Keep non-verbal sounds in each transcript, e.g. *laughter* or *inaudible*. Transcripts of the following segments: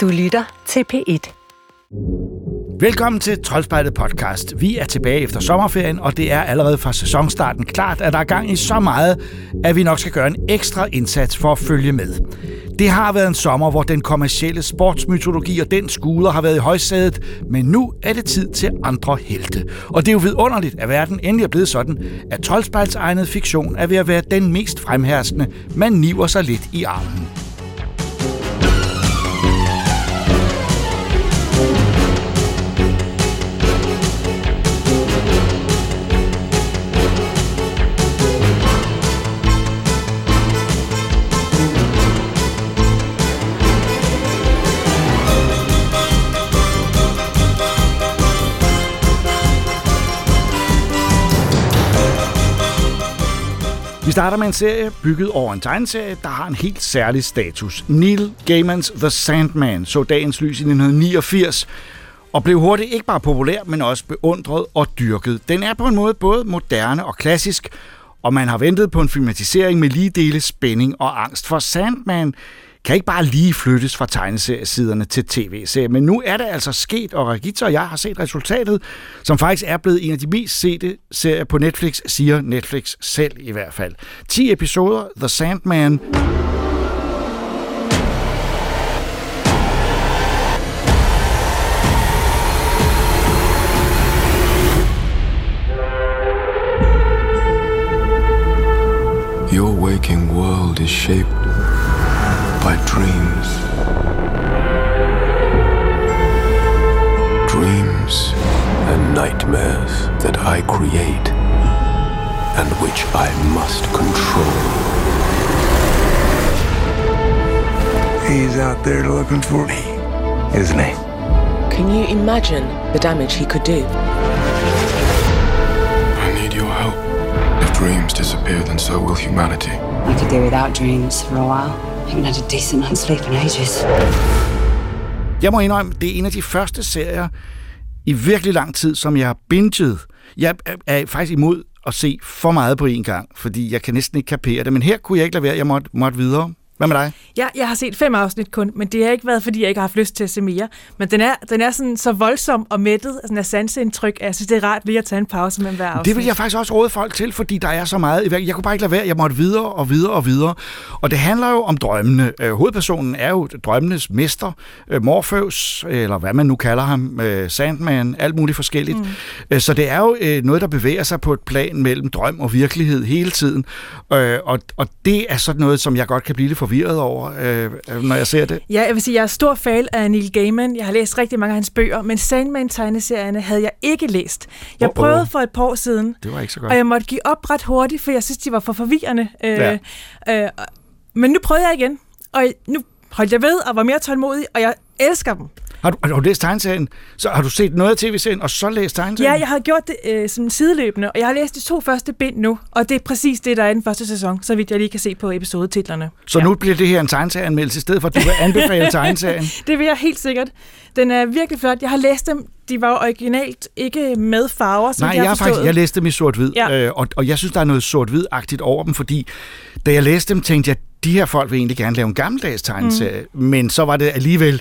Du lytter til P1. Velkommen til Troldspejlet podcast. Vi er tilbage efter sommerferien, og det er allerede fra sæsonstarten klart, at der er gang i så meget, at vi nok skal gøre en ekstra indsats for at følge med. Det har været en sommer, hvor den kommercielle sportsmytologi og den skuder har været i højsædet, men nu er det tid til andre helte. Og det er jo vidunderligt, at verden endelig er blevet sådan, at Troldspejls egnet fiktion er ved at være den mest fremherskende, man niver sig lidt i armen. Vi starter med en serie bygget over en tegneserie, der har en helt særlig status. Neil Gaimans The Sandman så dagens lys i 1989, og blev hurtigt ikke bare populær, men også beundret og dyrket. Den er på en måde både moderne og klassisk, og man har ventet på en filmatisering med lige dele spænding og angst. For Sandman kan ikke bare lige flyttes fra tegneseriesiderne til tv-serier. Men nu er det altså sket, og Ragita og jeg har set resultatet, som faktisk er blevet en af de mest sete serier på Netflix, siger Netflix selv i hvert fald. 10 episoder, The Sandman, Your waking world is shaped by dreams. Dreams and nightmares that I create and which I must control. He's out there looking for me, isn't he? Can you imagine the damage he could do? I need your help. If dreams disappear, then so will humanity. I could do without dreams for a while. Haven't had a decent night's sleep in ages. Jeg må indrømme, det er en af de første serier i virkelig lang tid, som jeg har binget. Jeg er faktisk imod at se for meget på en gang, fordi jeg kan næsten ikke kapere det. Men her kunne jeg ikke lade være, jeg måtte, måtte videre. Hvad med dig? Ja, jeg har set fem afsnit kun, men det har ikke været, fordi jeg ikke har haft lyst til at se mere. Men den er, den er sådan så voldsom og mættet, sådan af sanseindtryk, at jeg synes, det er rart lige at tage en pause med hver afsnit. Det vil jeg faktisk også råde folk til, fordi der er så meget. Jeg kunne bare ikke lade være. Jeg måtte videre og videre og videre. Og det handler jo om drømmene. Øh, hovedpersonen er jo drømmenes mester, øh, Morpheus, eller hvad man nu kalder ham, øh, Sandman, alt muligt forskelligt. Mm. Så det er jo noget, der bevæger sig på et plan mellem drøm og virkelighed hele tiden. Og, og det er sådan noget, som jeg godt kan blive lidt forvirret over, øh, når jeg ser det. Ja, jeg vil sige, jeg er stor fan af Neil Gaiman. Jeg har læst rigtig mange af hans bøger, men Sandman-tegneserierne havde jeg ikke læst. Jeg oh, oh. prøvede for et par år siden, det var ikke så godt. og jeg måtte give op ret hurtigt, for jeg synes, de var for forvirrende. Øh, ja. øh, men nu prøvede jeg igen, og nu holdt jeg ved og var mere tålmodig, og jeg elsker dem. Har du, har du læst tegneserien? Så har du set noget af tv-serien, og så læst tegneserien? Ja, jeg har gjort det øh, som sideløbende, og jeg har læst de to første bind nu, og det er præcis det, der er i den første sæson, så vidt jeg lige kan se på episodetitlerne. Så ja. nu bliver det her en tegneserieanmeldelse, i stedet for at du vil *laughs* anbefale tegneserien? det vil jeg helt sikkert. Den er virkelig flot. Jeg har læst dem, de var jo originalt ikke med farver, som Nej, jeg, jeg, faktisk, jeg læste dem i sort-hvid, Ja. øh, og, og jeg synes, der er noget sort-hvid-agtigt over dem, fordi da jeg læste dem, tænkte jeg, de her folk vil egentlig gerne lave en gammeldags tegneserie, mm. men så var det alligevel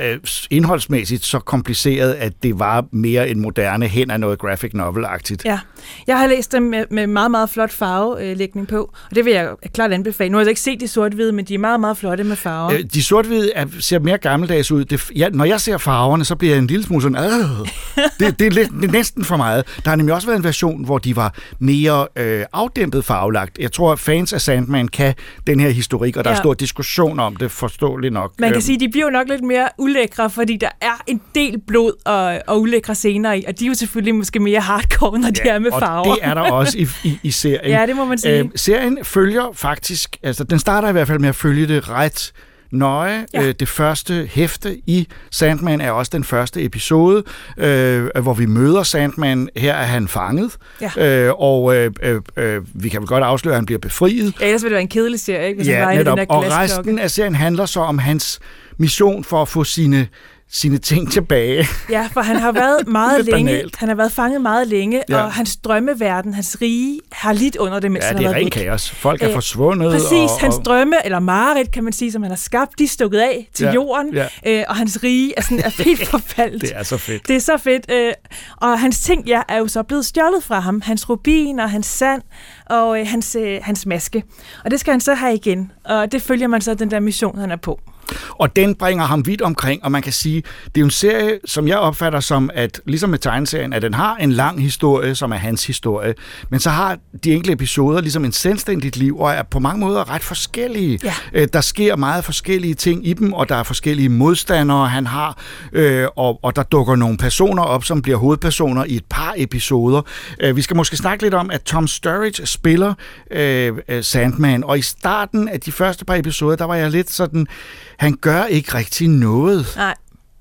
øh, indholdsmæssigt så kompliceret, at det var mere en moderne hen af noget graphic novel-agtigt. Ja, jeg har læst dem med, med meget, meget flot farvelægning på, og det vil jeg klart anbefale. Nu har jeg ikke set de sort-hvide, men de er meget, meget flotte med farver. Øh, de sort-hvide er, ser mere gammeldags ud. Det, ja, når jeg ser farverne, så bliver jeg en lille smule sådan, øh, *laughs* det, det, er lidt, det er næsten for meget. Der har nemlig også været en version, hvor de var mere øh, afdæmpet farvelagt. Jeg tror, at fans af Sandman kan den her historik, og der ja. er stor diskussion om det, forståeligt nok. Man kan Øhm, sige, at de bliver nok lidt mere ulækre, fordi der er en del blod og, og ulækre scener i, og de er jo selvfølgelig måske mere hardcore, når de er med farver. Og det er der også i, i, i serien. *laughs* Ja, det må man sige. Øhm, serien følger faktisk, altså den starter i hvert fald med at følge det ret nøje. Ja. Øh, det første hæfte i Sandman er også den første episode, øh, hvor vi møder Sandman. Her er han fanget, Ja. øh, og øh, øh, øh, vi kan vel godt afsløre, at han bliver befriet. Ja, ellers ville det være en kedelig serie, ikke? hvis han Ja, var inde i den netop. der Og resten af serien handler så om hans mission for at få sine sine ting tilbage. Ja, for han har været *laughs* meget længe. banalt. Han har været fanget meget længe, Ja. og hans drømmeverden, hans rige, har lidt under det, mens Ja, han det har er været væk. kaos. Folk er Øh, forsvundet. Præcis, og, hans og, drømme, eller mareridt, kan man sige, som han har skabt, de er stukket af til Ja, jorden, ja. øh, og hans rige er, sådan, er helt *laughs* forfaldt. Det er så fedt. Det er så fedt. Øh, og hans ting, ja, er jo så blevet stjålet fra ham. Hans rubin og hans sand og øh, hans, øh, hans maske. Og det skal han så have igen. Og det følger man så den der mission, han er på. Og den bringer ham vidt omkring, og man kan sige, det er en serie, som jeg opfatter som, at ligesom med tegneserien, at den har en lang historie, som er hans historie, men så har de enkelte episoder ligesom en selvstændigt liv, og er på mange måder ret forskellige. Ja. Øh, Der sker meget forskellige ting i dem, og der er forskellige modstandere, han har, øh, og, og der dukker nogle personer op, som bliver hovedpersoner i et par episoder. Øh, Vi skal måske snakke lidt om, at Tom Sturridge spiller øh, øh, Sandman, og i starten af de første par episoder, der var jeg lidt sådan, han gør ikke rigtig noget. Nej.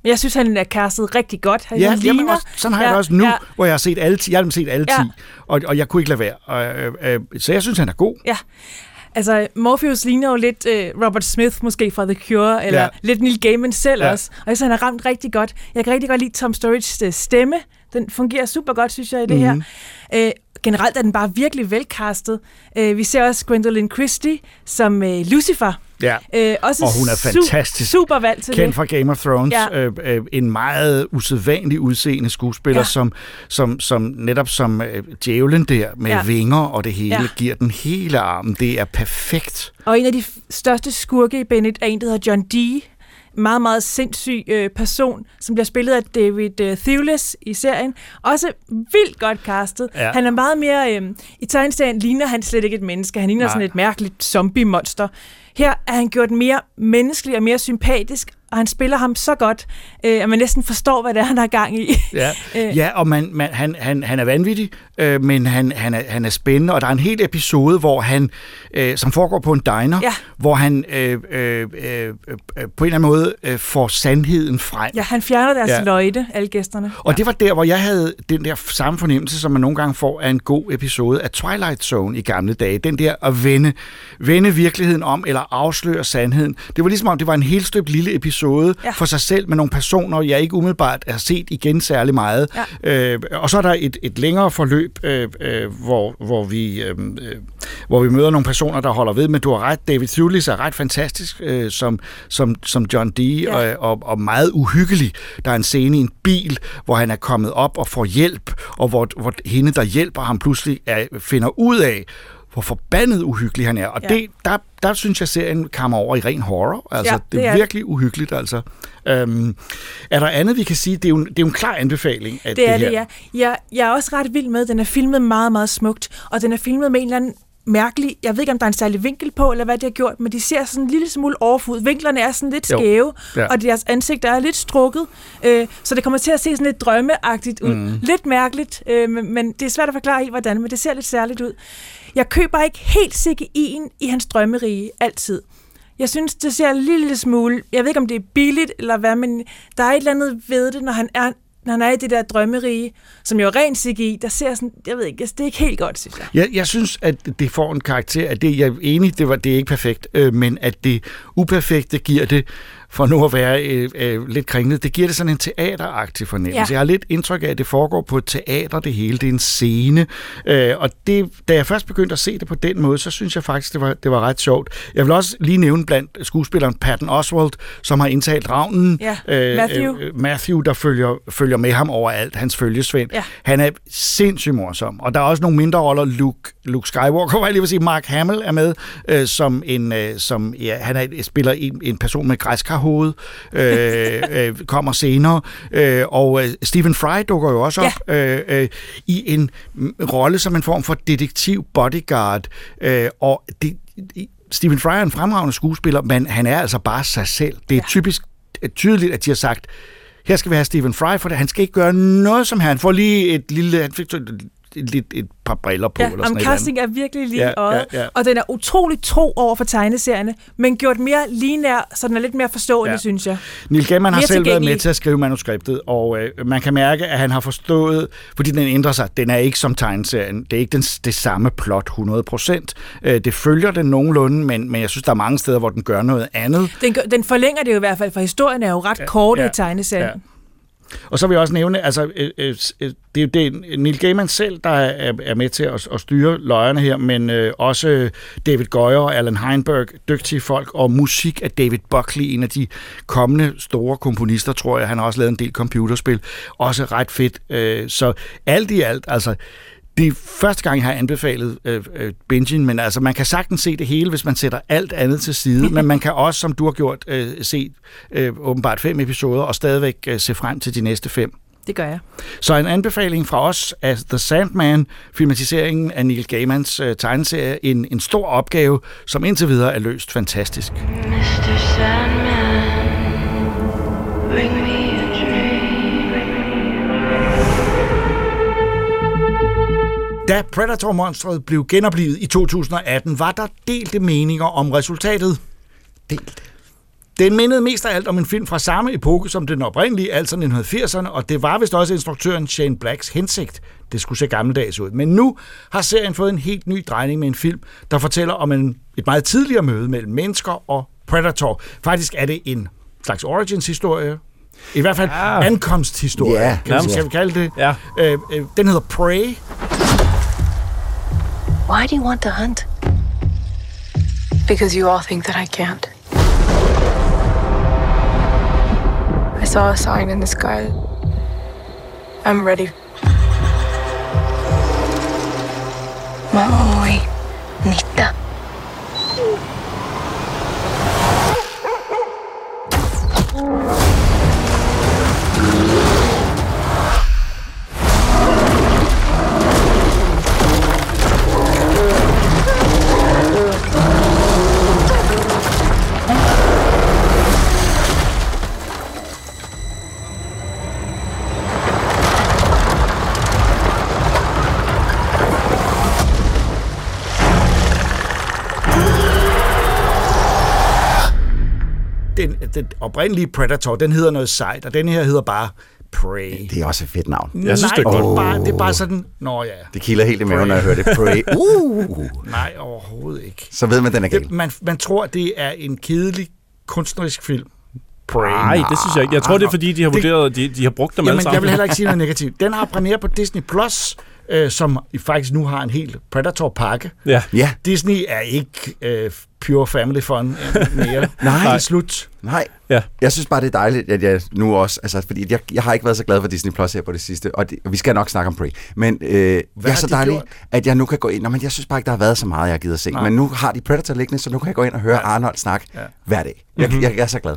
Jeg synes, han er castet rigtig godt. Han Ja, ligner, jamen også, sådan har jeg ja, det også nu, Ja, hvor jeg har set alle, jeg har set alle Ja. 10, og, og jeg kunne ikke lade være. Og, øh, øh, så jeg synes, han er god. ja. Altså, Morpheus ligner jo lidt øh, Robert Smith måske fra The Cure, eller Ja. lidt Neil Gaiman selv Ja. også. Og jeg synes, han har ramt rigtig godt. Jeg kan rigtig godt lide Tom Sturridge's øh, stemme. Den fungerer super godt, synes jeg, i det Mhm. mm-hmm. her. Øh, generelt er den bare virkelig velcastet. Øh, vi ser også Gwendolyn Christie som øh, Lucifer. Ja. Øh, også Og hun er su- fantastisk. super valg til Kendt det. fra Game of Thrones. Ja. Øh, øh, en meget usædvanlig udseende skuespiller, ja. Som, som, som netop som øh, djævlen der med ja. Vinger og det hele, ja. Giver den hele armen. Det er perfekt. Og en af de største skurke i Bennett er en, der hedder John Dee. Meget, meget sindssyg øh, person, som bliver spillet af David øh, Thewlis i serien. Også vildt godt castet. Ja. Han er meget mere... Øh, I tegneserien ligner han slet ikke et menneske. Han ligner Nej. sådan et mærkeligt zombie-monster. Her er han gjort mere menneskelig og mere sympatisk, og han spiller ham så godt, øh, at man næsten forstår, hvad det er, han har gang i. Ja, *laughs* Øh. ja og man, man, han, han, han er vanvittig, øh, men han, han, er, han er spændende, og der er en hel episode, hvor han, øh, som foregår på en diner, Ja. hvor han øh, øh, øh, øh, på en eller anden måde øh, får sandheden frem. Ja, han fjerner deres Ja. ja. løjde, alle gæsterne. Og det var der, hvor jeg havde den der samme fornemmelse, som man nogle gange får af en god episode af Twilight Zone i gamle dage. Den der at vende, vende virkeligheden om, eller afsløre sandheden. Det var ligesom om, det var en helt støbt lille episode ja. Ja. for sig selv, med nogle personer, jeg ikke umiddelbart har set igen særlig meget. Ja. Øh, og så er der et, et længere forløb, øh, øh, hvor, hvor, vi, øh, øh, hvor vi møder nogle personer, der holder ved, men du har ret, David Thewlis er ret fantastisk øh, som, som, som John Dee, Ja. og, og, og meget uhyggelig. Der er en scene i en bil, hvor han er kommet op og får hjælp, og hvor, hvor hende, der hjælper ham, pludselig er, finder ud af, hvor forbandet uhyggelig han er. Og ja. Det, der, der synes jeg, serien kommer over i ren horror. Altså, Ja, det er det er virkelig uhyggeligt, altså. Øhm, er der andet, vi kan sige? Det er jo, en- det er jo en klar anbefaling af det, Det er her. det, ja. Jeg, jeg er også ret vild med, den er filmet meget, meget smukt, og den er filmet med en eller anden mærkelig, jeg ved ikke, om der er en særlig vinkel på, eller hvad de har gjort, men de ser sådan en lille smule overfod. Vinklerne er sådan lidt Jo. skæve, Ja. og deres ansigter er lidt strukket, øh, så det kommer til at se sådan lidt drømmeagtigt ud. Mm. Lidt mærkeligt, øh, men, men det er svært at forklare helt, hvordan, men det ser lidt særligt ud. Jeg køber ikke helt CGI'en i hans drømmerige, altid. Jeg synes, det ser en lille smule... Jeg ved ikke, om det er billigt eller hvad, men der er et eller andet ved det, når han er, når han er i det der drømmerige, som jo er ren CGI, der ser sådan... Jeg ved ikke, altså, det er ikke helt godt, synes jeg. Jeg, jeg synes, at det får en karakter, at det, jeg er enig, det, var, det er ikke perfekt, øh, men at det uperfekte giver det, for nu at være øh, øh, lidt kringlet, det giver det sådan en teateragtig fornemmelse. Ja. Jeg har lidt indtryk af, at det foregår på et teater, det hele, det er en scene, øh, og det, da jeg først begyndte at se det på den måde, så synes jeg faktisk, det var, det var ret sjovt. Jeg vil også lige nævne blandt skuespilleren Patton Oswalt, som har indtalt ravnen, Ja, Matthew. Øh, Matthew, der følger, følger med ham overalt, hans følgesvend. Ja. Han er sindssygt morsom, og der er også nogle mindre roller. Luke, Luke Skywalker, var jeg lige vil sige, Mark Hamill er med, øh, som en, øh, som, ja, han er, spiller en, en person med græskarhoved, øh, øh, kommer senere, øh, og øh, Stephen Fry dukker jo også op øh, øh, i en rolle som en form for detektiv bodyguard, øh, og det, Stephen Fry er en fremragende skuespiller, men han er altså bare sig selv. Det er ja. typisk øh, tydeligt, at de har sagt, her skal vi have Stephen Fry, for det. han skal ikke gøre noget som her. Han får lige et lille, han fik lidt et par briller på. Ja, eller sådan casting er virkelig lige Ja, øjet, ja, ja. og den er utrolig tro over for tegneserierne, men gjort mere linær, så den er lidt mere forståelig, Ja. synes jeg. Neil Gaiman har selv været med til at skrive manuskriptet, og øh, man kan mærke, at han har forstået, fordi den ændrer sig, den er ikke som tegneserien. Det er ikke den, det samme plot 100%. Øh, det følger den nogenlunde, men, men jeg synes, der er mange steder, hvor den gør noget andet. Den, gør- den forlænger det jo i hvert fald, for historien er jo ret ja, kort ja, i tegneserien. ja. Og så vil jeg også nævne, altså, øh, øh, øh det er jo det, Neil Gaiman selv, der er, er med til at, at styre løjerne her, men øh, også David Goyer og Alan Heinberg, dygtige folk, og musik af David Buckley, en af de kommende store komponister, tror jeg. Han har også lavet en del computerspil. Også ret fedt. Øh, så alt i alt, altså, det er første gang, jeg har anbefalet øh, øh, bingen, men altså, man kan sagtens se det hele, hvis man sætter alt andet til side, men man kan også, som du har gjort, øh, se øh, åbenbart fem episoder, og stadigvæk øh, se frem til de næste fem. Det gør jeg. Så en anbefaling fra os af The Sandman, filmatiseringen af Neil Gaimans øh, tegneserie, en, en stor opgave, som indtil videre er løst fantastisk. Mr. Sandman, bring me Da Predator-monstret blev genoplevet i 2018, var der delte meninger om resultatet. Delt. Den mindede mest af alt om en film fra samme epoke som den oprindelige, altså 1980'erne, og det var vist også instruktøren Shane Blacks hensigt. Det skulle se gammeldags ud. Men nu har serien fået en helt ny drejning med en film, der fortæller om en, et meget tidligere møde mellem mennesker og Predator. Faktisk er det en slags origins-historie. I hvert fald Ja. ankomsthistorie, Ja, kan, vi, kan vi kalde det. Ja. Øh, øh, den hedder Prey. Why do you want to hunt? Because you all think that I can't. I saw a sign in the sky. I'm ready. My Maui Nita. Oprindelige Predator, den hedder noget sejt, og den her hedder bare Prey. Det er også et fedt navn. Jeg synes, Nej, det er godt. det bare, det er bare sådan, nå ja, Det kilder helt i maven, når jeg hører det. Pray. *laughs* Uh. nej overhovedet ikke. Så ved man, den er gal. Det, man, man tror, det er en kedelig kunstnerisk film. Prey. Nej, det synes jeg ikke. Jeg tror, det er fordi, de har Det- vurderet, de, de har brugt dem alle Jamen, sammen. jeg vil heller ikke sige noget *laughs* negativt. Den har premiere på Disney+, Plus, øh, som faktisk nu har en helt Predator-pakke. Ja. Ja, Disney er ikke øh, pure family fun mere. *laughs* Nej. Det er slut. nej. Ja. Jeg synes bare, det er dejligt, at jeg nu også... Altså, fordi jeg, jeg har ikke været så glad for Disney Plus her på det sidste, og, det, og vi skal nok snakke om Prey. Men øh, jeg er har så de dejlig, gjort? at jeg nu kan gå ind... Nå, men jeg synes bare ikke, der har været så meget, jeg gider se. Nej. Men nu har de Predator liggende, så nu kan jeg gå ind og høre Arnold snakke Ja. hver dag. Jeg, jeg, jeg er så glad.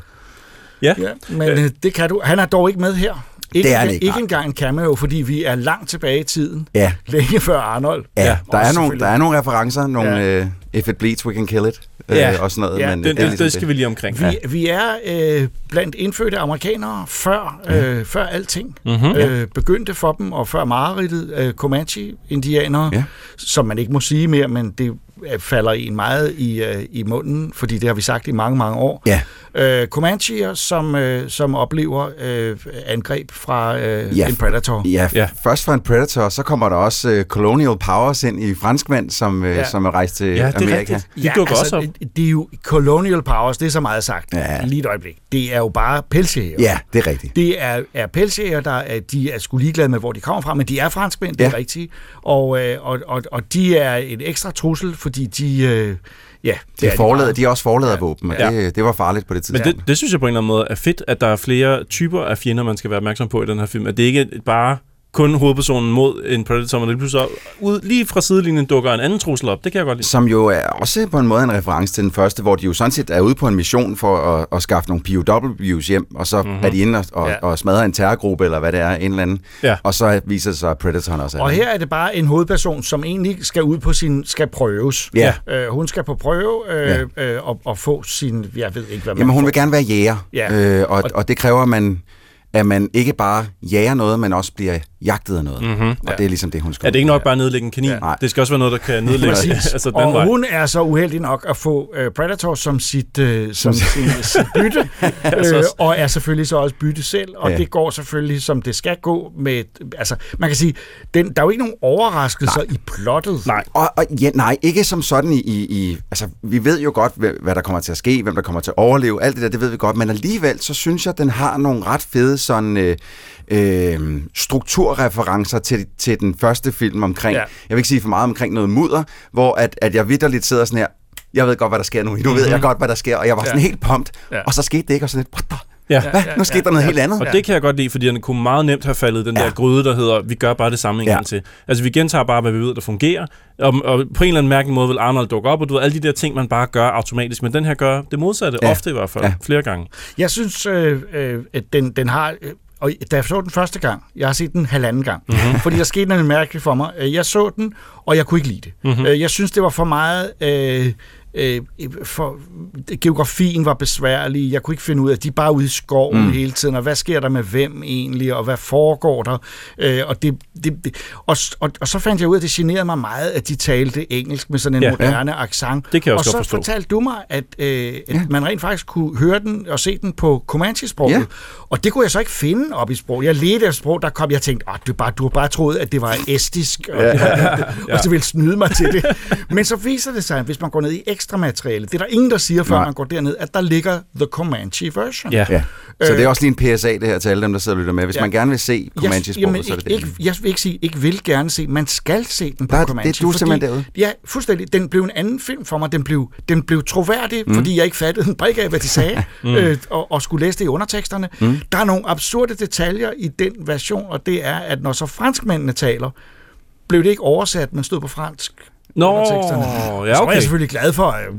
Ja. Ja, men øh, det kan du. Han er dog ikke med her. Ikke, Det er engang- ikke, ikke engang en cameo, fordi vi er langt tilbage i tiden. Ja. *laughs* Længe før Arnold. Ja, Ja, der, er nogle, der er nogle referencer, nogle Ja. ja. uh, If it bleeds, we can kill it, uh, Ja. og sådan noget. Ja, men, Det, øh, det, er ligesom det skal vi lige omkring. Vi, vi er øh, blandt indfødte amerikanere før, øh, før alting mm-hmm. øh, begyndte for dem, og før mareridtet, øh, Comanche-indianere, Ja. som man ikke må sige mere, men det øh, falder en meget i, øh, i munden, fordi det har vi sagt i mange, mange år. Ja. Øh, Comancheer, som, øh, som oplever øh, angreb fra øh, Ja. en Predator. Ja, Ja. ja, først fra en Predator, så kommer der også uh, Colonial Powers ind i franskmænd, som, uh, Ja. ja. som er rejst til Ja, det er Amerika. rigtigt. De dukker også op. altså, Det er jo colonial powers, det er så meget sagt. Ja. Lige et øjeblik. Det er jo bare pelsjæger. Ja, det er rigtigt. Det er, er pelsjæger, der er, de er sgu ligeglade med, hvor de kommer fra, men de er franskmænd, det er Ja. rigtigt. Og, øh, og, og, og de er en ekstra trussel, fordi de... Øh, ja, Det er, de forladet, bare. de er også forladervåben, og Ja. det, det var farligt på det Men tidspunkt. det, det synes jeg på en eller anden måde er fedt, at der er flere typer af fjender, man skal være opmærksom på i den her film. At det ikke er bare kun hovedpersonen mod en Predator, men det pludselig ud, lige fra sidelinjen dukker en anden trussel op. Det kan jeg godt lide. Som jo er også på en måde en reference til den første, hvor de jo sådan set er ude på en mission for at, at skaffe nogle POW's hjem, og så mm-hmm. er de inde og, og, Ja. ja. og smadrer en terrorgruppe, eller hvad det er, en eller anden. Ja. Og så viser det sig, at Predatoren også er Og her er det bare en hovedperson, som egentlig skal ud på sin... skal prøves. Ja. Øh, hun skal på prøve øh, øh, og, og få sin... Jeg ved ikke, hvad man Jamen, hun får. vil gerne være jæger, Ja. øh, og, og det kræver, at man, at man ikke bare jager noget, men også bliver jagtet noget. Mhm. Og Ja. det er ligesom det, hun skal Ja, det er ikke nok bare at nedlægge en kanin. Ja. Nej. Det skal også være noget, der kan *laughs* nedlægge *laughs* altså den og vej. hun er så uheldig nok at få uh, Predator som sit, uh, som sin, *laughs* sit bytte, Altså- øh, og er selvfølgelig så også bytte selv, og Ja. det går selvfølgelig, som det skal gå med, altså, man kan sige, den, der er jo ikke nogen overraskelser nej. i plottet. Nej. Og, og ja, nej, ikke som sådan i, i, i... Altså, vi ved jo godt, hvad, der kommer til at ske, hvem der kommer til at overleve, alt det der, det ved vi godt, men alligevel, så synes jeg, at den har nogle ret fede sådan... Øh, øh, strukturreferencer til, til den første film omkring, Ja. jeg vil ikke sige for meget omkring noget mudder, hvor at, at jeg vidderligt sidder sådan her, jeg ved godt, hvad der sker nu, nu ved jeg godt, hvad der sker, og jeg var sådan Ja. helt pumped, Ja. og så skete det ikke, og sådan lidt, what the? Ja. Hvad? Nu skete der noget helt andet. Og det kan jeg godt lide, fordi den kunne meget nemt have faldet den Ja. der gryde, der hedder, vi gør bare det samme en Ja. gang til. Altså, vi gentager bare, hvad vi ved, der fungerer, og, og på en eller anden mærkelig måde vil Arnold dukke op, og du ved, alle de der ting, man bare gør automatisk, men den her gør det modsatte, Ja. ofte i hvert fald, Ja. flere gange. Jeg synes, øh, øh, at den, den har... Øh, og da jeg så den første gang, jeg har set den halvanden gang, mm-hmm. fordi der skete noget mærkeligt for mig. Øh, Jeg så den, og jeg kunne ikke lide det. Mm-hmm. Jeg synes, det var for meget... Øh, øh, for, geografien var besværlig. Jeg kunne ikke finde ud af, at de er bare ude i skoven mm. hele tiden, og hvad sker der med hvem egentlig, og hvad foregår der? Øh, og, det, det, det, og, og, og så fandt jeg ud af, at det generede mig meget, at de talte engelsk med sådan en Ja. ja. moderne accent. Det kan jeg og også så godt forstå. fortalte du mig, at, øh, at Ja. man rent faktisk kunne høre den og se den på Comanche-sproget. Ja. Og det kunne jeg så ikke finde op i sprog. Jeg ledte efter sprog, der kom jeg og tænkte, at du, bare, du har bare troet, at det var estisk, og, ja. *laughs* og så ville snyde mig til det. Men så viser det sig, at hvis man går ned i ekstra materiale, det er der ingen, der siger, før Nej. man går derned, at der ligger The Comanche version. Ja. Ja. Så Øh. det er også lige en PSA, det her til alle dem, der sidder og lytter med. Hvis Ja. man gerne vil se comanche jamen, så er det ikke, det. ikke, jeg vil ikke sige, ikke vil gerne se, man skal se den på Der er- Comanche. det er du simpelthen derude. Ja, fuldstændig. Den blev en anden film for mig. Den blev, den blev troværdig, mm. fordi jeg ikke fattede en brik af, hvad de sagde, *laughs* mm. øh, og, og skulle læse det i underteksterne. Mm. Der er nogle absurde detaljer i den version, og det er, at når så franskmændene taler, blev det ikke oversat, men stod på fransk. Nå, ja, Så var jeg okay. selvfølgelig glad for... Øh,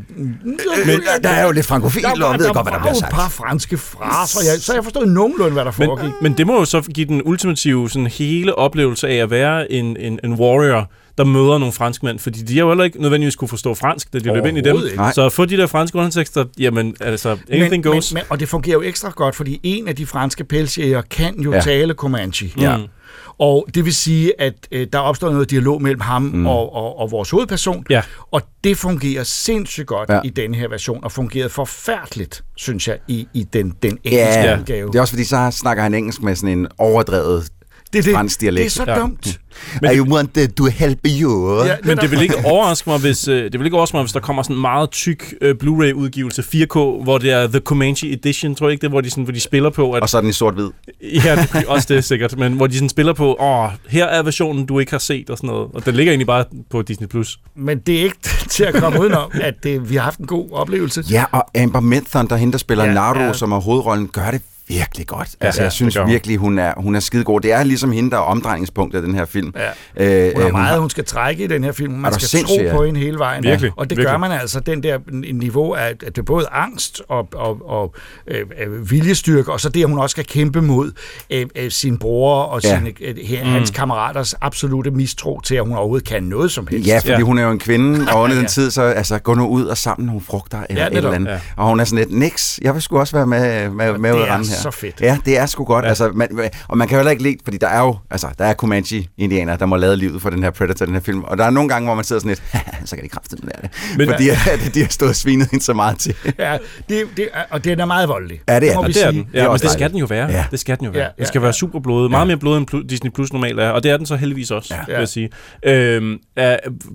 Men der er jo lidt frankofil, der og var, ved der godt, hvad der var bliver jo sagt. et par franske fraser, jeg, så jeg forstod nogenlunde, hvad der foregik. Men, men det må jo så give den ultimative sådan hele oplevelse af at være en, en, en warrior, der møder nogle franskmænd, fordi de har jo heller ikke nødvendigvis kunne forstå fransk, da de løb ind i dem. Ikke. Så at få de der franske undertekster, jamen altså, anything men, goes. Men, men, og det fungerer jo ekstra godt, fordi en af de franske pelsjæger kan jo Ja. tale Comanche. Ja. Mm. Og det vil sige, at øh, der opstår noget dialog mellem ham mm. og, og, og vores hovedperson. Ja. Og det fungerer sindssygt godt Ja. i denne her version, og fungerede forfærdeligt, synes jeg, i, i den, den engelske Ja, udgave. det er også fordi, så snakker han engelsk med sådan en overdrevet det, er det, fransk dialekt. Det er så Ja. dumt. Men I want to help you. Ja, Men det vil ikke overraske mig, hvis øh, det vil ikke overraske mig, hvis der kommer sådan en meget tyk øh, Blu-ray-udgivelse 4K, hvor det er The Comanche Edition, tror jeg ikke det, hvor de, sådan, hvor de spiller på, at Og så er den i sort-hvid. Ja, det, også det sikkert, men hvor de sådan spiller på, åh, her er versionen, du ikke har set, og sådan noget. Og den ligger egentlig bare på Disney+. Plus. Men det er ikke *laughs* til at komme udenom, at det, vi har haft en god oplevelse. Ja, og Amber Minthon, der hende, der spiller Ja, Naruto, ja. som er hovedrollen, gør det virkelig godt. Ja, altså, ja, jeg synes virkelig, hun er, hun er skidegod. Det er ligesom hende, der er omdrejningspunktet af den her film. Ja. Øh, Hun har øh, meget, hun skal trække i den her film. Man skal sindssyg, tro ja. på hende hele vejen. Virkelig, Og det virkelig. gør man altså. Den der niveau af, at det er både angst og, og, og øh, øh, viljestyrke, og så det, at hun også skal kæmpe mod øh, øh, sin bror og Ja. sine, øh, hans kammeraters absolute mistro til, at hun overhovedet kan noget som helst. Ja, fordi Ja. hun er jo en kvinde, *laughs* og under den Ja. tid, så altså, gå nu ud og sammen nogle frugter eller Ja, et eller andet. Ja. Og hun er sådan lidt, niks, jeg vil sgu også være med, med, med ud at rende her. Så fedt. Ja, det er sgu godt. Ja. Altså, man, og man kan jo heller ikke lide, fordi der er jo, altså, der er Comanche-indianer, der må lade livet for den her Predator, den her film. Og der er nogle gange, hvor man sidder sådan lidt, *laughs* så kan de kraftedeme lære det. Men- fordi *laughs* at, de har stået svinet hende så meget til. Ja, det, det, er- og den er meget voldelig. Ja, det er den. Det er den. Det er Ja, men det skal den jo være. Ja. Det skal den jo være. Ja, Den ja, skal være super blodet. Meget mere blodet, end Disney Plus normalt er. Og det er den så heldigvis også, vil Ja. jeg sige. Øhm,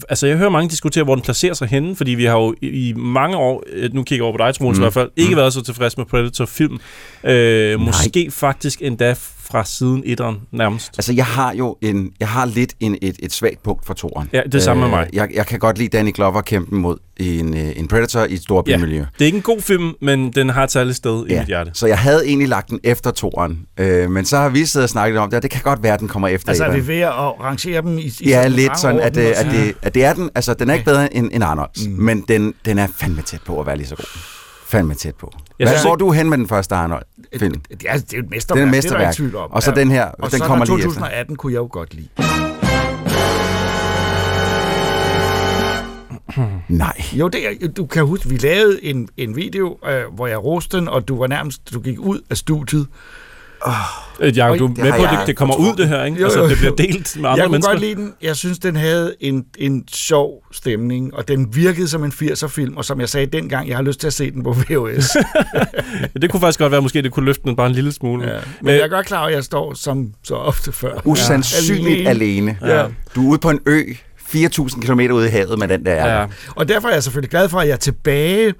altså, jeg hører mange diskutere, hvor den placerer sig henne, fordi vi har jo i, mange år, øh, nu kigger jeg over på dig, Troels, mm. i hvert fald, ikke været så tilfreds med Predator-film. Øh, måske faktisk endda fra siden etteren nærmest. Altså, jeg har jo en, jeg har lidt en, et, et svagt punkt for toren. Ja, det samme med mig. Jeg, jeg kan godt lide Danny Glover kæmpe mod en, øh, en Predator i et stort bymiljø. Det er ikke en god film, men den har et særligt sted i mit hjerte. Så jeg havde egentlig lagt den efter toren. Øh, men så har vi siddet og snakket om det, og det kan godt være, at den kommer efter Altså, er vi ved at rangere dem i, i Ja, sådan lidt sådan, at, og at, sådan- det, at det er den. Altså, den er ikke bedre end, end Arnolds, mm. men den, den er fandme tæt på at være lige så god. Fandme tæt på. Hvad, synes hvor er du hen med den første Arnold-film? Det er, det er et Det mesterværk, er et det er der mesterværk. om. Og så den her, og den så kommer lige efter. 2018 kunne jeg jo godt lide. *clears throat* Nej. Jo, det er, du kan huske, vi lavede en, en video, øh, hvor jeg roste den, og du var nærmest, du gik ud af studiet, Øh, Jacob, du er det med på, at jeg det, det kommer ud, det her, ikke? Jo, Altså, jo, det bliver delt med andre Jeg kunne mennesker. godt lide den. Jeg synes, den havde en, en sjov stemning, og den virkede som en 80'er-film, og som jeg sagde dengang, jeg har lyst til at se den på VHS. *laughs* Det kunne faktisk godt være, måske det kunne løfte den bare en lille smule. ja. Men jeg er godt klar at jeg står som så ofte før. *laughs* Usandsynligt alene. Ja. Du er ude på en ø, 4.000 km ude i havet med den der. Ja. Og derfor er jeg selvfølgelig glad for, at jeg er tilbage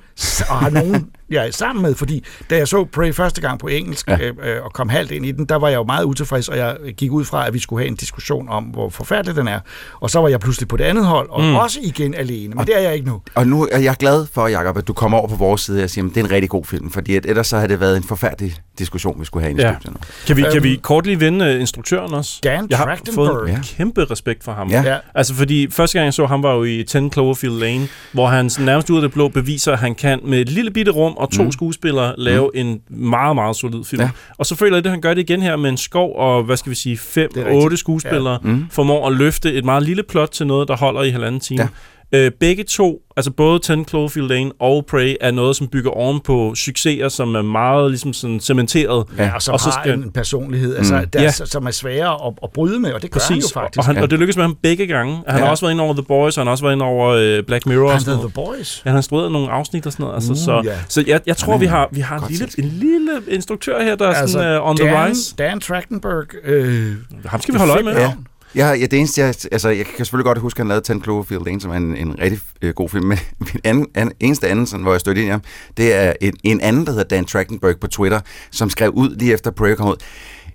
og har nogen, jeg er sammen med, fordi da jeg så Prey første gang på engelsk Ja. ja. øh, og kom halvt ind i den, der var jeg jo meget utilfreds, og jeg gik ud fra, at vi skulle have en diskussion om, hvor forfærdelig den er. Og så var jeg pludselig på det andet hold, og mm. også igen alene, men det er jeg ikke nu. Og nu er jeg glad for, Jacob, at du kommer over på vores side og siger, at det er en rigtig god film, fordi at ellers så havde det været en forfærdelig diskussion, vi skulle have i Ja. studiet nu. Kan vi, kan Øhm, vi kort lige vende øh, instruktøren også? Dan jeg har fået Ja. kæmpe respekt for ham. Ja. Ja. Altså fordi første gang jeg så ham var jo i 10 Cloverfield Lane, hvor han nærmest ud af det blå beviser, at han kan med et lille bitte rum og to mm. skuespillere lave mm. en meget, meget solid film. Ja. Og så føler jeg, at han gør det igen her med en skov og, hvad skal vi sige, fem, otte skuespillere, ja. Mm. formår at løfte et meget lille plot til noget, der holder i halvanden time. Ja. Øh, begge to, altså både 10 Cloverfield Lane og Prey, er noget, som bygger oven på succeser, som er meget ligesom sådan cementeret. Ja, og som Og så har skal- en personlighed, altså, Mm. der, Ja. som er sværere at, at bryde med, og det gør han jo Præcis, faktisk. og, han, Ja. og det lykkes med ham begge gange. Han Ja. har også været inde over The Boys, og han har også været inde over øh, Black Mirror. han noget. The Boys. Ja, han har instrueret nogle afsnit og sådan noget. Altså, Uh, så ja. så jeg, jeg tror, vi har, vi har en, lille, en lille instruktør her, der er Altså, sådan uh, on Dan, the rise. Dan Trachtenberg. Øh, Ham skal vi holde øje med. Ja. Ja, ja, det eneste, jeg, altså, jeg kan selvfølgelig godt huske, at han lavede 10 Cloverfield Lane, som er en, en rigtig øh, god film, men *laughs* min anden, anden, eneste anden, sådan, hvor jeg stødte ind i ham, det er en, en anden, der hedder Dan Trachtenberg på Twitter, som skrev ud lige efter Prayer kom ud.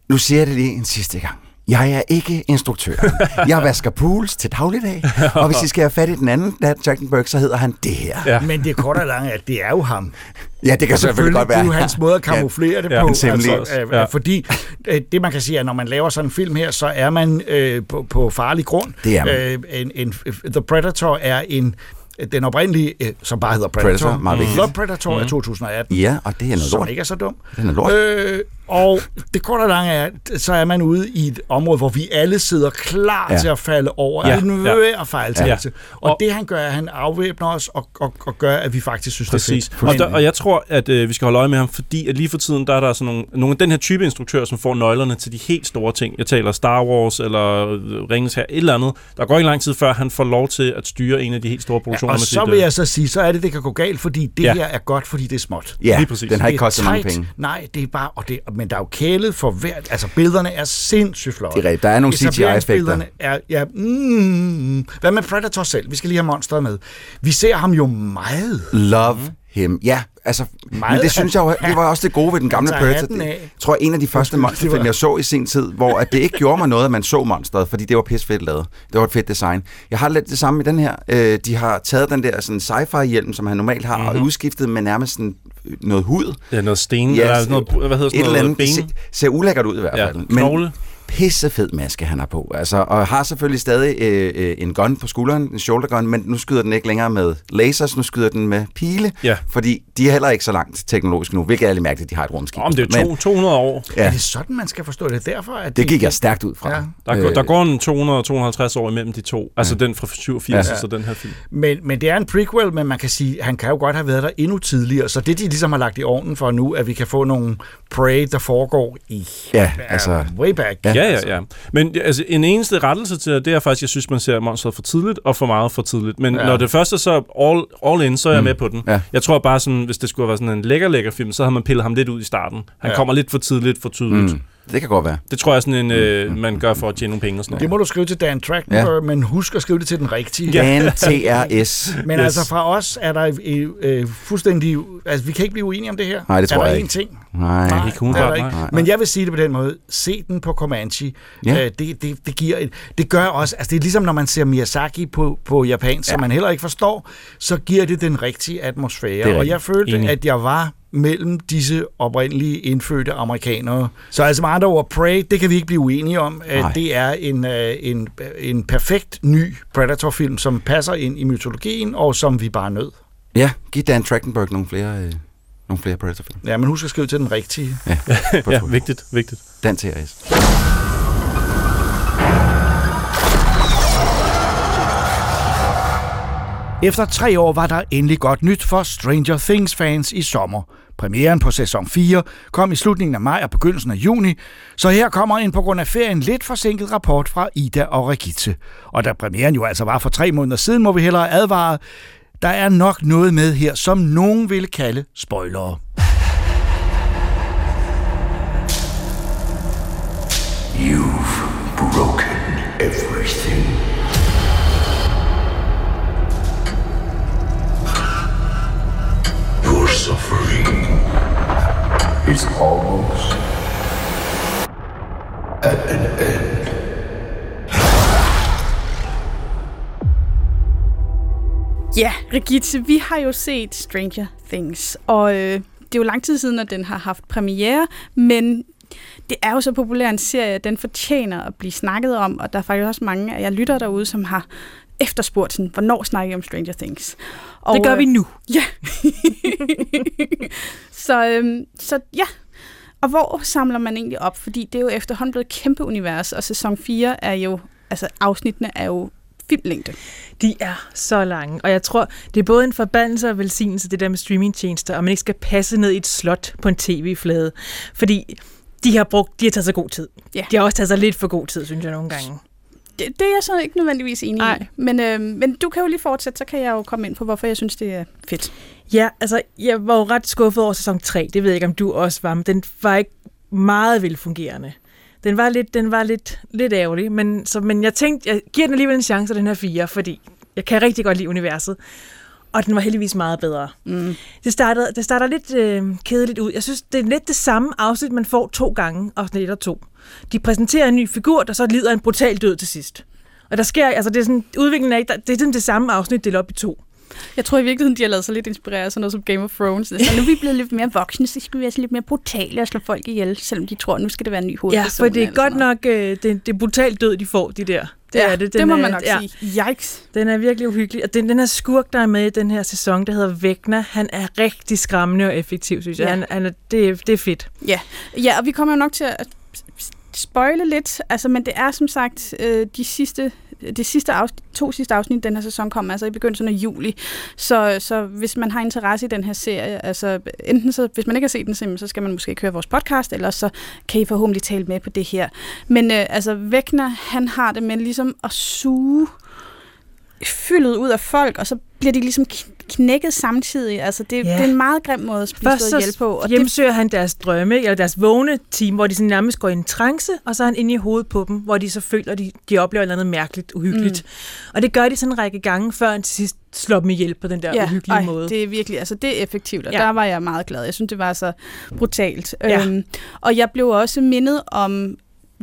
Nu siger jeg det lige en sidste gang. Jeg er ikke instruktør. *laughs* Jeg vasker pools til dagligdag, og hvis I skal have fat i den anden, Dan Trachtenberg, så hedder han det her. Ja. men det er kort og langt, at det er jo ham. Ja, det kan selvfølgelig godt være. Det er jo hans måde at kamuflere det Ja, på. hans hemmelige. Altså, øh, Ja. Fordi øh, det, man kan sige, er, når man laver sådan en film her, så er man øh, på, på farlig grund. Det er man. Øh, en, en, The Predator er en den oprindelige, øh, som bare hedder Predator. Predator, meget. The Predator er 2018. Ja, og det er noget Som lort. ikke er så dum. Den er lort. Øh, og det korte og lange er, så er man ude i et område, hvor vi alle sidder klar Ja. ja. til at falde over Ja, ja. en ja. fejltagelse. Ja. Ja. Og, Og- det han gør, er, at han afvæbner os og, og, og gør, at vi faktisk synes, Præcis. det er fedt. Og, der, og jeg tror, at øh, vi skal holde øje med ham, fordi at lige for tiden, der er der sådan nogle, nogle af den her type instruktører, som får nøglerne til de helt store ting. Jeg taler Star Wars eller øh, Ringens her, et eller andet. Der går ikke lang tid, før han får lov til at styre en af de helt store produktioner. og med så sit, vil øh, jeg så sige, så er det, det kan gå galt, fordi det Ja. ja. her er godt, fordi det er småt. Ja, Lige præcis. den har ikke kostet mange penge. Nej, det er bare, og det, men der er jo kælet for hvert, altså billederne er sindssygt flotte. Det er rigtigt. Der er nogle CGI-effekter. Er, ja, mm, hvad med Predator selv? Vi skal lige have monsteret med. Vi ser ham jo meget. Love him. Ja, altså, men Meget det synes jeg jo, det var også det gode ved den gamle tager Predator. Det, af. jeg tror, en af de første monsterfilm, jeg så i sin tid, hvor at det ikke gjorde mig noget, at man så monsteret, fordi det var pis fedt lavet. Det var et fedt design. Jeg har lidt det samme i den her. Øh, de har taget den der sådan sci-fi-hjelm, som han normalt har, mm-hmm. og udskiftet med nærmest sådan øh, noget hud. Ja, noget sten, Ja, ja, eller noget, hvad hedder sådan et eller noget, andet. ben. Se, ser ulækkert ud i hvert Ja, fald. knogle. Pissefed maske, han har på. Altså, og har selvfølgelig stadig øh, øh, en gun på skulderen, en shoulder gun, men nu skyder den ikke længere med lasers, nu skyder den med pile, Ja. fordi de er heller ikke så langt teknologisk nu, hvilket er lidt mærkeligt, at de har et rumskib. Om det er to, 200 år. ja, Er det sådan, man skal forstå det? Derfor, at det gik jeg stærkt ud fra. Ja. Der, går, Øh, der går en 200-250 år imellem de to. Altså den fra 87, Ja. ja. så den her film. Men, men det er en prequel, men man kan sige, han kan jo godt have været der endnu tidligere. Så det, de ligesom har lagt i ovnen for nu, at vi kan få nogle Prey, der foregår i Ja, altså- way back. Ja, ja, ja. Men altså, en eneste rettelse til det, er faktisk, jeg synes, man ser monsteret for tidligt og for meget for tidligt. Men ja. Ja. når det første så all, all in, så er jeg med på den. Ja. Jeg tror bare sådan, hvis det skulle været sådan en lækker, lækker film, så havde man pillet ham lidt ud i starten. Han Ja. kommer lidt for tidligt, for tydeligt. Mm, det kan godt være. Det tror jeg er sådan en, øh, man gør for at tjene nogle penge og sådan Det noget. må du skrive til Dan Trachtenberg, ja. men husk at skrive det til den rigtige. Dan TRS. *laughs* Men Yes. altså fra os er der øh, øh, fuldstændig... Altså, vi kan ikke blive uenige om det her. Nej, det tror er der jeg en ikke. ting? Nej. Nej, ikke det er der ikke. nej. Nej. Men jeg vil sige det på den måde. Se den på Comanche. Ja. Øh, det, det, det, giver et, det gør også... Altså, det er ligesom, når man ser Miyazaki på, på japansk, ja. som man heller ikke forstår, så giver det den rigtige atmosfære. Og jeg følte, Enig. at jeg var mellem disse oprindelige indfødte amerikanere. Så altså med andre ord, Prey, det kan vi ikke blive uenige om. at Nej. Det er en, øh, en, en perfekt ny Predator-film, som passer ind i mytologien, og som vi bare nød. Ja, giv Dan Trachtenberg nogle flere, øh, nogle flere Predator-film. Ja, men husk at skrive til den rigtige. Ja, *laughs* Ja, vigtigt, vigtigt. Dan TRS. Efter tre år var der endelig godt nyt for Stranger Things-fans i sommer. Premieren på sæson 4 kom i slutningen af maj og begyndelsen af juni, så her kommer en på grund af ferien lidt forsinket rapport fra Ida og Regitze. Og da premieren jo altså var for tre måneder siden, må vi hellere advare, der er nok noget med her, som nogen ville kalde spoilere. You've broken everything. Is almost at an end. Ja, Rigitte, vi har jo set Stranger Things, og øh, det er jo lang tid siden, at den har haft premiere, men det er jo så populær en serie, at den fortjener at blive snakket om, og der er faktisk også mange af jer lytter derude, som har efterspurgt sådan, hvornår snakker I om Stranger Things? Og, det gør øh, vi nu. Ja. *laughs* så, øhm, så ja. Og hvor samler man egentlig op? Fordi det er jo efterhånden blevet et kæmpe univers, og sæson 4 er jo, altså afsnittene er jo filmlængde. De er så lange, og jeg tror, det er både en forbandelse og velsignelse, det der med streamingtjenester, og man ikke skal passe ned i et slot på en tv-flade. Fordi de har brugt, de har taget sig god tid. Ja. De har også taget sig lidt for god tid, synes jeg nogle gange. Det, det er jeg så ikke nødvendigvis enig Nej. i. Men, øh, men du kan jo lige fortsætte, så kan jeg jo komme ind på, hvorfor jeg synes, det er fedt. Ja, altså, jeg var jo ret skuffet over sæson 3. Det ved jeg ikke, om du også var, men den var ikke meget velfungerende. Den var lidt, den var lidt, lidt ærgerlig, men, så, men jeg tænkte, jeg giver den alligevel en chance, den her fire, fordi jeg kan rigtig godt lide universet. Og den var heldigvis meget bedre. Mm. Det, startede, det starter lidt øh, kedeligt ud. Jeg synes, det er lidt det samme afsnit, man får to gange, afsnit 1 og 2. De præsenterer en ny figur, der så lider en brutal død til sidst. Og der sker, altså det er sådan, udviklingen er ikke, det er sådan det samme afsnit delt op i to. Jeg tror i virkeligheden, de har lavet sig lidt inspireret af sådan noget som Game of Thrones. Så nu er vi blevet lidt mere voksne, så skal vi være lidt mere brutale og slå folk ihjel, selvom de tror, nu skal det være en ny Ja, hovedperson. for det er godt nok, øh, det, det er brutalt død, de får, de der. Det ja, er det. det Den må er, man nok ja, sige. Yikes. Den er virkelig uhyggelig. Og den, den her skurk, der er med i den her sæson, der hedder Vægner, han er rigtig skræmmende og effektiv, synes jeg. Ja. Han, han er, det, det er fedt. Ja. ja, og vi kommer jo nok til at spoile lidt, altså, men det er som sagt øh, de sidste det sidste afsnit, to sidste afsnit den her sæson kom altså i begyndelsen af juli. Så, så hvis man har interesse i den her serie, altså enten så, hvis man ikke har set den, så så skal man måske høre vores podcast, eller så kan I forhåbentlig tale med på det her. Men øh, altså Vækner, han har det med ligesom at suge fyldet ud af folk, og så bliver de ligesom knækket samtidig. Altså, det, Ja. det er en meget grim måde at spise Først så på. Og det, hjemsøger han deres drømme, eller deres vågne team, hvor de sådan nærmest går i en trance, og så er han inde i hovedet på dem, hvor de så føler, at de, de oplever noget mærkeligt, uhyggeligt. Mm. Og det gør de sådan en række gange, før han til sidst slår dem ihjel på den der ja, uhyggelige ej, måde. det er virkelig, altså det er effektivt, og ja. der var jeg meget glad. Jeg synes, det var så brutalt. Ja. Øhm, og jeg blev også mindet om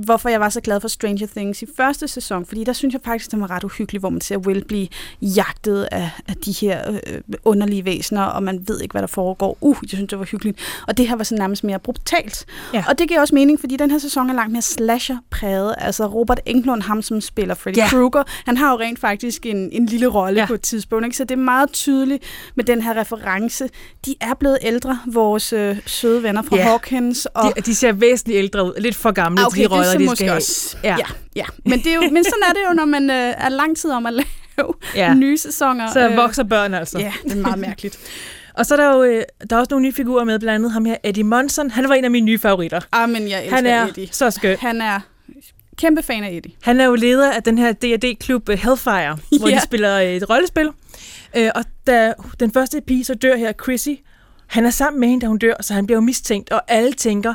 hvorfor jeg var så glad for Stranger Things i første sæson, fordi der synes jeg faktisk, den var ret uhyggelig, hvor man ser Will blive jagtet af, af de her øh, underlige væsener, og man ved ikke, hvad der foregår. Uh, jeg synes, det var hyggeligt. Og det her var så nærmest mere brutalt. Ja. Og det giver også mening, fordi den her sæson er langt mere slasher-præget. Altså Robert Englund, ham som spiller Freddy Ja. Krueger, han har jo rent faktisk en, en lille rolle Ja. på et tidspunkt. Ikke? Så det er meget tydeligt med den her reference. De er blevet ældre, vores øh, søde venner fra Ja. Hawkins. Og De, de ser væsentligt ældre ud, lidt for gamle Ah, okay, til de det så de måske skal også. Ja. Ja. ja. Men, det er jo, men sådan er det jo, når man øh, er lang tid om at *laughs* lave Ja. nye sæsoner. Så Øh, vokser børn altså. Ja, det er meget mærkeligt. *laughs* Og så er der jo øh, der er også nogle nye figurer med, blandt andet ham her, Eddie Monson. Han var en af mine nye favoritter. ah, men jeg elsker Han er Eddie. så skøn. Han er kæmpe fan af Eddie. Han er jo leder af den her D&D-klub øh, Hellfire, hvor Ja. de spiller et rollespil. Øh, og da den første pige så dør her, Chrissy, han er sammen med hende, da hun dør, så han bliver jo mistænkt, og alle tænker,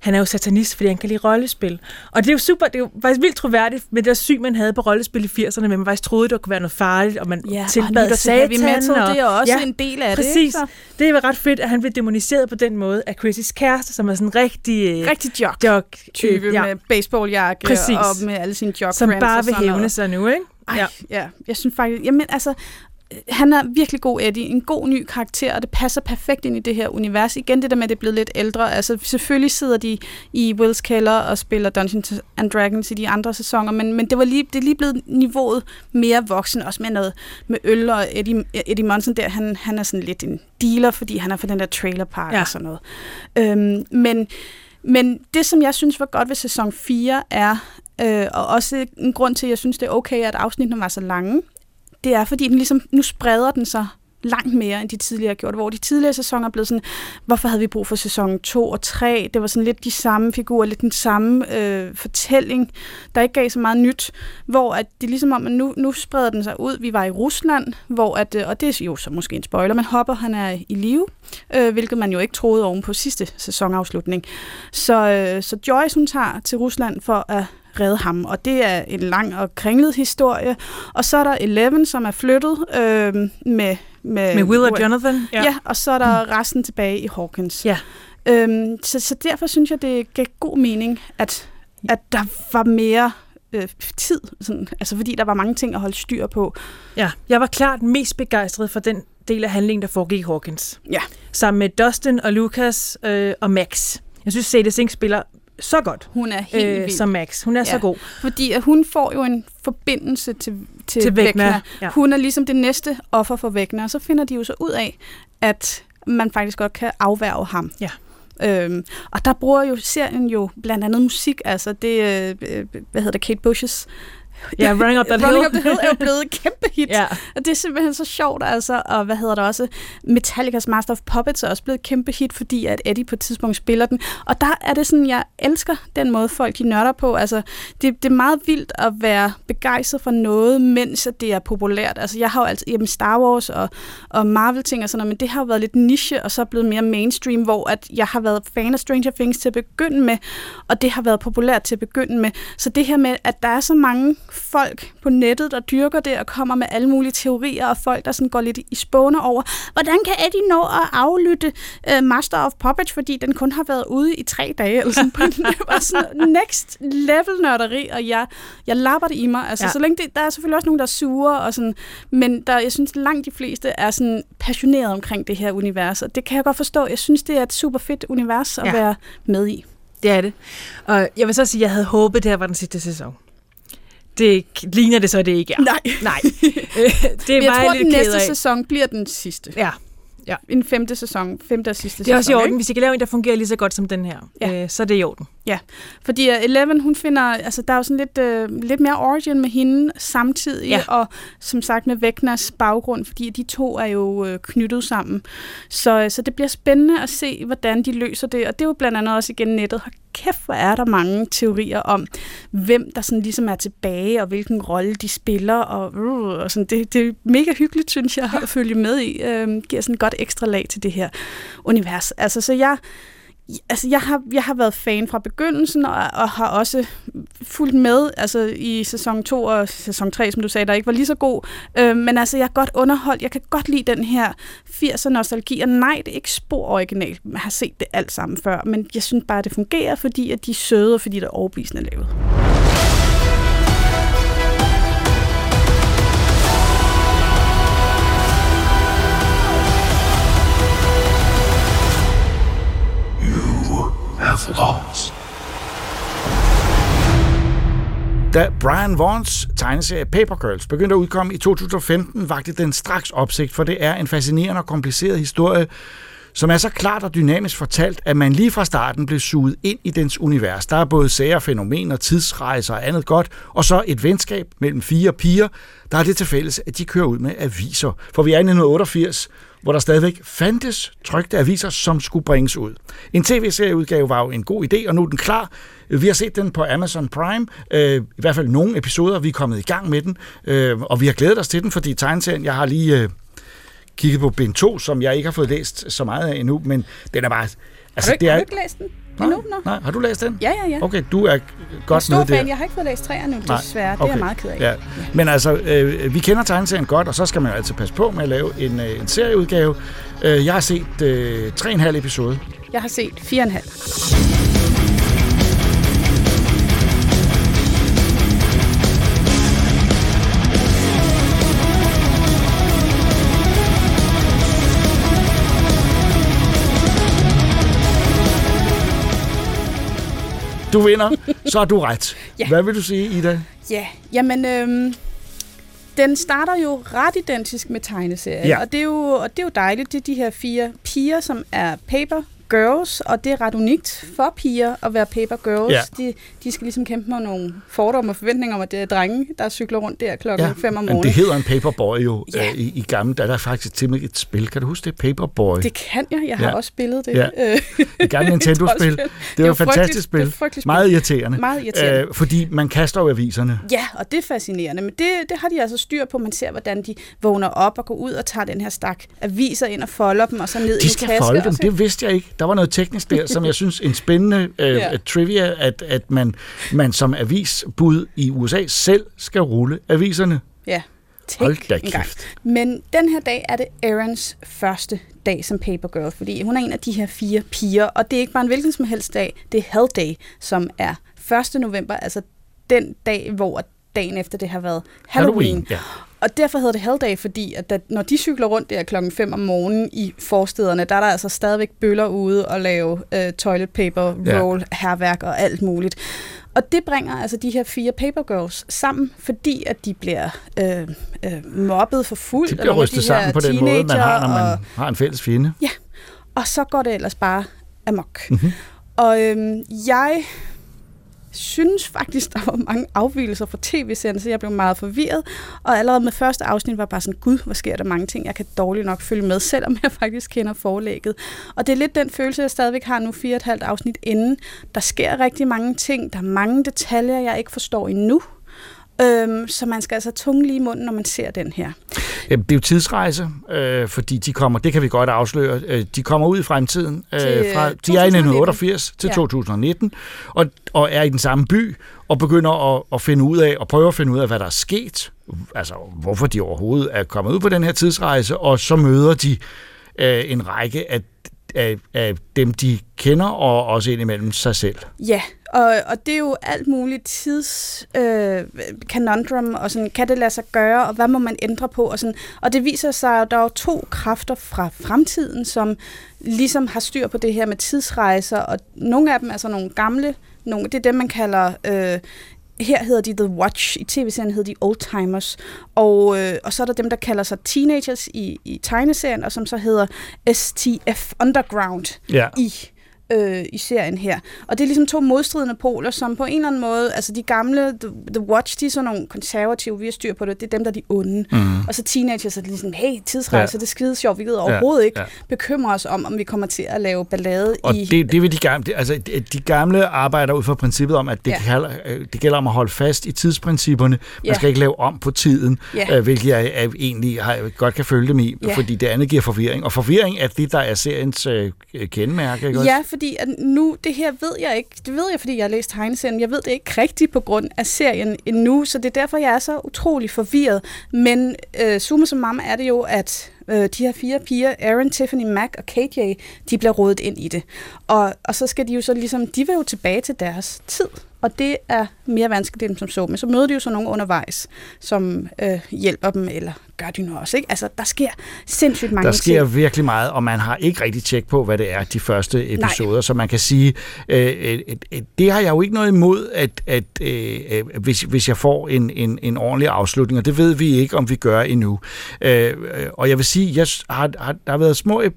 han er jo satanist, fordi han kan lide rollespil. Og det er jo super, det er jo faktisk vildt troværdigt med det syg, man havde på rollespil i 80'erne, men man faktisk troede, det kunne være noget farligt, og man Ja, og tilbad til satan. heavy metal, og, det er også ja, en del af det, præcis. ikke? Så- Det er ret fedt, at han bliver demoniseret på den måde af Chrissys kæreste, som er sådan en rigtig... øh, Rigtig jock. jock Type øh, ja. med baseballjakke Præcis. og med alle sine jock som bare og vil hævne sig nu, ikke? Ej, ja. ja. Jeg synes faktisk, jamen altså, han er virkelig god, Eddie. En god ny karakter, og det passer perfekt ind i det her univers. Igen det der med, at det er blevet lidt ældre. Altså, selvfølgelig sidder de i Wills kælder og spiller Dungeons and Dragons i de andre sæsoner, men, men det, var lige, det er lige blevet niveauet mere voksen, også med noget med øl, og Eddie, Eddie Monson der, han, han er sådan lidt en dealer, fordi han er fra den der trailerpark Ja. og sådan noget. Øhm, men, men det, som jeg synes var godt ved sæson 4, er, øh, og også en grund til, at jeg synes, det er okay, at afsnittene var så lange, det er fordi, den ligesom, nu spreder den sig langt mere, end de tidligere har gjort, hvor de tidligere sæsoner er blevet sådan, hvorfor havde vi brug for sæson 2 og 3? Det var sådan lidt de samme figurer, lidt den samme øh, fortælling, der ikke gav så meget nyt, hvor at det er ligesom om, at nu, nu spreder den sig ud. Vi var i Rusland, hvor at, øh, og det er jo så måske en spoiler, men Hopper han er i live, øh, hvilket man jo ikke troede oven på sidste sæsonafslutning. Så, øh, så Joyce hun tager til Rusland for at redde ham, og det er en lang og kringlet historie. Og så er der Eleven, som er flyttet øh, med, med... Med Will og Jonathan? Ja. ja, og så er der resten tilbage i Hawkins. Ja. Øhm, så, så derfor synes jeg, det gav god mening, at, at der var mere øh, tid, sådan, altså fordi der var mange ting at holde styr på. Ja, jeg var klart mest begejstret for den del af handlingen, der foregik i Hawkins. Ja. Sammen med Dustin og Lucas øh, og Max. Jeg synes, Sadie Sink spiller så godt. Hun er helt øh, vild. Som Max. Hun er ja. så god. Fordi at hun får jo en forbindelse til, til, til Vækner. Ja. Hun er ligesom det næste offer for Vækner, og så finder de jo så ud af, at man faktisk godt kan afværge ham. Ja. Øhm, og der bruger jo serien jo blandt andet musik, altså det, øh, hvad hedder det, Kate Bushes Ja, Running Up *laughs* That Running Hill. Up the Hill er jo blevet et kæmpe hit. Ja. Og det er simpelthen så sjovt, altså. Og hvad hedder det også? Metallicas Master of Puppets er også blevet et kæmpe hit, fordi at Eddie på et tidspunkt spiller den. Og der er det sådan, jeg elsker den måde, folk de nørder på. Altså, det, det er meget vildt at være begejstret for noget, mens det er populært. Altså, jeg har jo altid, jamen Star Wars og, og Marvel-ting og sådan noget, men det har jo været lidt niche, og så blevet mere mainstream, hvor at jeg har været fan af Stranger Things til at begynde med, og det har været populært til at begynde med. Så det her med, at der er så mange folk på nettet, der dyrker det og kommer med alle mulige teorier, og folk, der sådan går lidt i spåne over, hvordan kan Eddie nå at aflytte uh, Master of Puppets, fordi den kun har været ude i tre dage, eller sådan, *laughs* det var sådan next level nørderi, og jeg, jeg lapper det i mig. Altså, ja. så længe det, der er selvfølgelig også nogen, der er sure, og sådan, men der, jeg synes, langt de fleste er sådan passionerede omkring det her univers, og det kan jeg godt forstå. Jeg synes, det er et super fedt univers at Ja. være med i. Det er det. Og jeg vil så sige, at jeg havde håbet, det her var den sidste sæson. Det ligner det så, det ikke er. Nej. Nej. *laughs* Øh, det er jeg tror, den næste af. sæson bliver den sidste. Ja. ja. En femte sæson, femte og sidste Det er også i sæson, orden. ikke? Hvis I kan lave en, der fungerer lige så godt som den her, Ja. øh, så er det i orden. Ja, fordi uh, Eleven, hun finder, altså der er jo sådan lidt, uh, lidt mere origin med hende samtidig, Ja. og som sagt med Vægners baggrund, fordi de to er jo uh, knyttet sammen. Så, så det bliver spændende at se, hvordan de løser det, og det er jo blandt andet også igen nettet. Hold kæft, hvor er der mange teorier om, hvem der sådan ligesom er tilbage, og hvilken rolle de spiller, og, uh, og sådan. Det, det er mega hyggeligt, synes jeg, at følge med i. Uh, giver sådan et godt ekstra lag til det her univers. Altså, så jeg, altså jeg har, jeg har været fan fra begyndelsen, og, og har også fulgt med altså i sæson 2 og sæson 3, som du sagde, der ikke var lige så god. Øh, men altså, jeg er godt underholdt. Jeg kan godt lide den her 80'er nostalgi, og nej, det er ikke spor original. Jeg har set det alt sammen før, men jeg synes bare, at det fungerer, fordi at de er søde, og fordi det er overbevisende lavet. Have lost. Da Brian Vaughns tegneserie Paper Girls begyndte at udkomme i 2015, vagte den straks opsigt, for det er en fascinerende og kompliceret historie, som er så klart og dynamisk fortalt, at man lige fra starten blev suget ind i dens univers. Der er både sager, fænomener, tidsrejser og andet godt, og så et venskab mellem fire piger, der er det til fælles, at de kører ud med aviser. For vi er i 1988, hvor der stadigvæk fandtes trykte aviser, som skulle bringes ud. En tv-serieudgave var jo en god idé, og nu er den klar. Vi har set den på Amazon Prime, øh, i hvert fald nogle episoder, vi er kommet i gang med den, øh, og vi har glædet os til den, fordi tegneserien, jeg har lige øh, kigget på bind 2, som jeg ikke har fået læst så meget af endnu, men den er bare... Altså, har, du ikke, det er, har du ikke læst den endnu? Nå? Nej, har du læst den? Ja, ja, ja. Okay, du er er godt med fan. Jeg har ikke fået læst træerne nu, Nej, desværre. Det okay. er jeg meget ked af. Ja. Men altså, øh, vi kender tegneserien godt, og så skal man jo altid passe på med at lave en, øh, en serieudgave. Øh, jeg har set øh, 3,5 episode. Jeg har set 4,5. Du vinder, så har du ret. Ja. Hvad vil du sige, Ida? Ja, jamen, øhm, den starter jo ret identisk med tegneserien, Ja. og, det er jo, og det er jo dejligt. Det er de her fire piger, som er paper girls, og det er ret unikt for piger at være paper girls. Ja. De, de skal ligesom kæmpe med nogle fordomme og forventninger om, at det er drenge, der cykler rundt der klokken Ja, 5 om men det morgenen. hedder en paperboy jo *laughs* Ja. ja. i, i gamle. Der er faktisk til et spil. Kan du huske det? Paperboy. Det kan jeg. Jeg har Ja. også spillet det. Ja. *laughs* øh, Et gammelt Nintendo-spil. Det var et fantastisk spil. det spil. Meget irriterende. Meget irriterende. Øh, fordi man kaster jo aviserne. Ja, og det er fascinerende, men det, det har de altså styr på. Man ser, hvordan de vågner op og går ud og tager den her stak aviser ind og folder dem, og så ned i De en skal kasse. folde og dem. så- Det vidste jeg ikke. Der var noget teknisk der, som jeg synes en spændende øh, *laughs* Ja. ja. trivia, at, at man, man som avisbud i USA selv skal rulle aviserne. Ja, tænk Hold da kæft. Men den her dag er det Aarons første dag som papergirl, fordi hun er en af de her fire piger, og det er ikke bare en hvilken som helst dag, det er Hell Day, som er 1. november, altså den dag, hvor dagen efter det har været Halloween. Halloween, ja. Og derfor hedder det Hell Day, fordi at da, når de cykler rundt der klokken 5 om morgenen i forstederne, der er der altså stadigvæk bøller ude og lave øh, toilet paper, Ja. roll, herværk og alt muligt. Og det bringer altså de her fire papergirls sammen, fordi at de bliver øh, øh, mobbet for fuld. De bliver rystet sammen på den måde, man har, når man har en fælles fjende. Ja, og så går det ellers bare amok. Mhm. Mm-hmm. Og øhm, jeg synes faktisk, der var mange afvielser fra tv-serien, så jeg blev meget forvirret. Og allerede med første afsnit var jeg bare sådan, gud, hvor sker der mange ting, jeg kan dårligt nok følge med, selvom jeg faktisk kender forlægget. Og det er lidt den følelse, jeg stadigvæk har nu, fire og et halvt afsnit inden. Der sker rigtig mange ting, der er mange detaljer, jeg ikke forstår endnu. Øhm, så man skal altså tunge lige i munden, når man ser den her. Jamen, Det er jo tidsrejse, øh, fordi de kommer, det kan vi godt afsløre, øh, de kommer ud i fremtiden. Øh, Til, fra, øh, de er i 2019. 1988 til Ja. 2019, og, og er i den samme by, og begynder at, at finde ud af, og prøve at finde ud af, hvad der er sket. Altså, hvorfor de overhovedet er kommet ud på den her tidsrejse, og så møder de øh, en række af, af, af dem, de kender, og også indimellem sig selv. Ja, og, og det er jo alt muligt tids øh, conundrum, og sådan, kan det lade sig gøre, og hvad må man ændre på? Og, sådan. og det viser sig, at der er to kræfter fra fremtiden, som ligesom har styr på det her med tidsrejser, og nogle af dem er så nogle gamle, nogle, det er dem, man kalder... Øh, her hedder de The Watch, i tv-serien hedder de Oldtimers, og, øh, og så er der dem, der kalder sig Teenagers i, i tegneserien, og som så hedder STF Underground Ja. i øh, i serien her. Og det er ligesom to modstridende poler, som på en eller anden måde, altså de gamle, The, The Watch, de er sådan nogle konservative, vi har styr på det, det er dem, der er de onde. Mhm. Og så teenagers er ligesom, hey, tidsrejse, Ja. det er skide sjovt, vi gider overhovedet Ja, ikke ja. bekymre os om, om vi kommer til at lave ballade Og i... det, det vil de gamle, altså de- gamle arbejder ud fra princippet om, at det, Ja. ja. gælder, øh, det gælder om at holde fast i tidsprincipperne. Man Ja. skal ikke lave om på tiden, Ja. øh, hvilket jeg, jeg egentlig har, jeg godt kan følge dem i, Ja. fordi det andet giver forvirring. Og forvirring er det, der er seriens øh, kendemærke. Ikke også? Fordi at nu, det her ved jeg ikke, det ved jeg, fordi jeg har læst tegneserien, jeg ved det ikke rigtigt på grund af serien endnu, så det er derfor, jeg er så utrolig forvirret. Men øh, summa som mamma er det jo, at øh, de her fire piger, Aaron, Tiffany, Mac og KJ, de bliver rodet ind i det. Og, og så skal de jo så ligesom, de vil jo tilbage til deres tid. Og det er mere vanskeligt end som så. Men så møder de jo så nogen undervejs, som øh, hjælper dem, eller gør de nu også. Ikke? Altså, der sker sindssygt mange Der sker ting. virkelig meget, og man har ikke rigtig tjek på, hvad det er, de første episoder. Nej. Så man kan sige, øh, øh, øh, det har jeg jo ikke noget imod, at, at øh, øh, hvis, hvis jeg får en, en, en ordentlig afslutning, og det ved vi ikke, om vi gør endnu. Øh, øh, og jeg vil sige, jeg har, har, der har været små øh,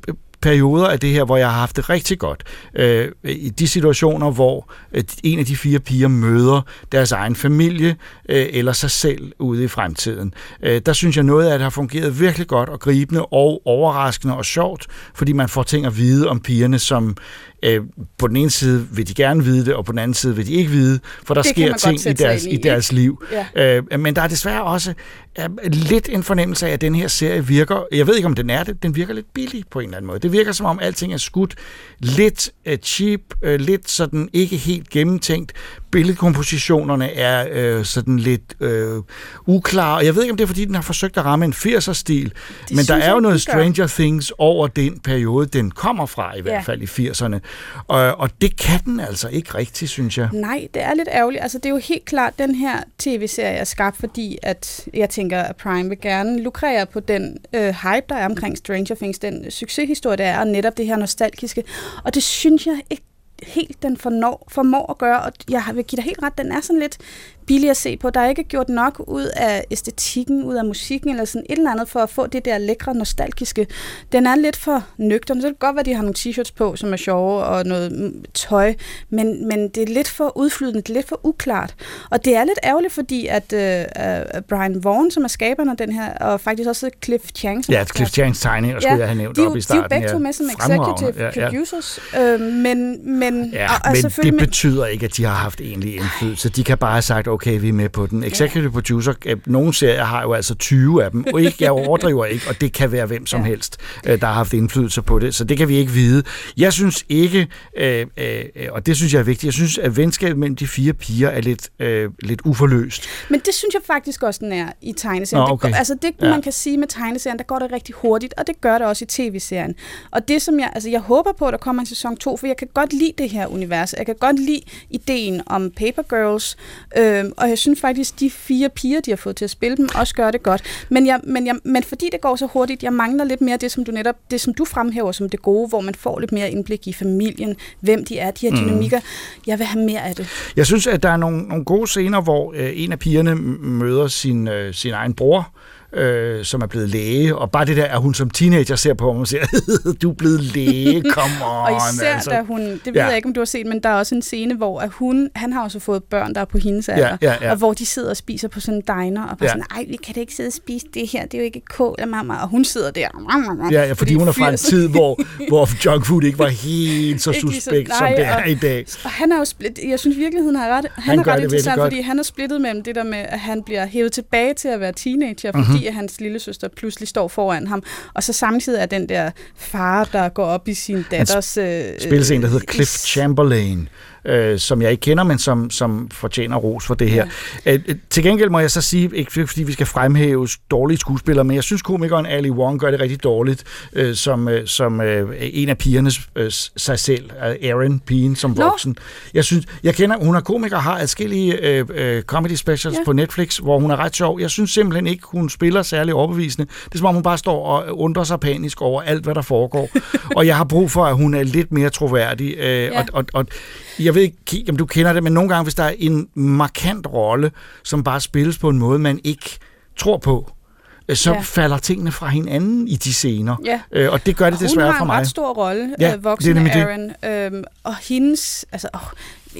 perioder af det her, hvor jeg har haft det rigtig godt. Øh, I de situationer, hvor øh, en af de fire piger møder deres egen familie øh, eller sig selv ude i fremtiden. Øh, der synes jeg noget af det har fungeret virkelig godt og gribende og overraskende og sjovt, fordi man får ting at vide om pigerne, som øh, på den ene side vil de gerne vide det, og på den anden side vil de ikke vide, for der Det sker ting i deres, i i, deres liv. Ja. Øh, men der er desværre også øh, lidt en fornemmelse af, at den her serie virker, jeg ved ikke om den er det, den virker lidt billig på en eller anden måde. Det virker som om alting er skudt lidt uh, cheap, uh, lidt sådan ikke helt gennemtænkt. Billedkompositionerne er øh, sådan lidt øh, uklare, og jeg ved ikke om det er fordi, den har forsøgt at ramme en 80'er-stil, men der er jo noget. Stranger Things over den periode, den kommer fra i hvert Ja. fald i 80'erne. Og, og det kan den altså ikke rigtigt, synes jeg. Nej, det er lidt ærgerligt. Altså, det er jo helt klart, den her tv-serie er skabt, fordi at jeg tænker, at Prime vil gerne lukrere på den øh, hype, der er omkring Stranger Things, den succeshistorie, der er, og netop det her nostalgiske. Og det synes jeg ikke helt den fornår, formår at gøre, og jeg vil give dig helt ret, den er sådan lidt billig at se på. Der er ikke gjort nok ud af æstetikken, ud af musikken, eller sådan et eller andet, for at få det der lækre, nostalgiske. Den er lidt for nøgtern. Så det kan godt være, at de har nogle t-shirts på, som er sjove, og noget mm, tøj, men, men det er lidt for udflydende, det er lidt for uklart. Og det er lidt ærgerligt, fordi at uh, uh, Brian Vaughan, som er skaberen af den her, og faktisk også Cliff Chang, som Ja, Cliff Changs tegninger skulle jeg have nævnt de, op i De er starten. jo begge to ja. med som executive Ja, ja. producers, øh, men, men, Ja, og, og men selvfølgelig det betyder ikke, at de har haft egentlig indflydelse. De kan bare have sagt, okay, vi er med på den. Executive producer, øh, nogle serier har jo altså 20 af dem, og *laughs* ikke, jeg overdriver ikke, og det kan være hvem som Ja. helst, øh, der har haft indflydelse på det, så det kan vi ikke vide. Jeg synes ikke, øh, øh, og det synes jeg er vigtigt, jeg synes, at venskabet mellem de fire piger er lidt, øh, lidt uforløst. Men det synes jeg faktisk også, den er i tegneserien. Nå, Det okay. går, altså det, Ja. ja. man kan sige med tegneserien, der går det rigtig hurtigt, og det gør det også i tv-serien. Og det som jeg, altså jeg håber på, at der kommer en sæson 2, for jeg kan godt lide det her univers. Jeg kan godt lide ideen om Paper Girls, øhm, og jeg synes faktisk, de fire piger, de har fået til at spille dem, også gør det godt. Men, jeg, men, jeg, men fordi det går så hurtigt, jeg mangler lidt mere det, som du netop, det som du fremhæver som det gode, hvor man får lidt mere indblik i familien, hvem de er, de her Mm. dynamikker. Jeg vil have mere af det. Jeg synes, at der er nogle, nogle gode scener, hvor øh, en af pigerne møder sin, øh, sin egen bror, øh, som er blevet læge, og bare det der, at hun som teenager ser på ham og siger, *laughs* du er blevet læge, come *laughs* on. Og især altså. da hun, det ved Ja. jeg ikke, om du har set, men der er også en scene, hvor at hun, han har også fået børn, der er på hendes alder, ja, ja. og hvor de sidder og spiser på sådan en diner, og bare Ja. ja. sådan, ej, vi kan da ikke sidde og spise det her, det er jo ikke kål af mamma, og hun sidder der. Ja, ja, fordi hun er fra en 80. tid, hvor, *laughs* hvor junk food ikke var helt så suspekt, som nej, det er og- i dag. Og han er jo split, jeg synes virkeligheden har ret, han, Han er ret interessant, fordi han er splittet mellem det der med, at han bliver hævet tilbage til at være teenager, Mhm. fordi at hans lille søster pludselig står foran ham, og så samtidig er den der far, der går op i sin datters... Øh, spilles en, der hedder øh, Cliff Chamberlain, øh, som jeg ikke kender, men som, som fortjener ros for det her. Ja. Øh, til gengæld må jeg så sige, ikke fordi vi skal fremhæve dårlige skuespillere, men jeg synes komikeren Ali Wong gør det rigtig dårligt, øh, som, øh, som øh, en af pigernes øh, sig selv, øh, Erin, pigen som voksen. Jeg synes, jeg kender, hun er komiker, har adskillige øh, øh, comedy specials Ja. på Netflix, hvor hun er ret sjov. Jeg synes simpelthen ikke, hun spiller særlig overbevisende. Det er som om, hun bare står og undrer sig panisk over alt, hvad der foregår. *laughs* og jeg har brug for, at hun er lidt mere troværdig. Øh, Ja. og, og, og jeg ved ikke, om du kender det, men nogle gange, hvis der er en markant rolle, som bare spilles på en måde, man ikke tror på, øh, så Ja. falder tingene fra hinanden i de scener. Ja. Øh, og det gør det hun desværre har for en mig. ret stor rolle, Ja, det er voksne nemlig det. Aaron. Øhm, og hendes... Altså, åh,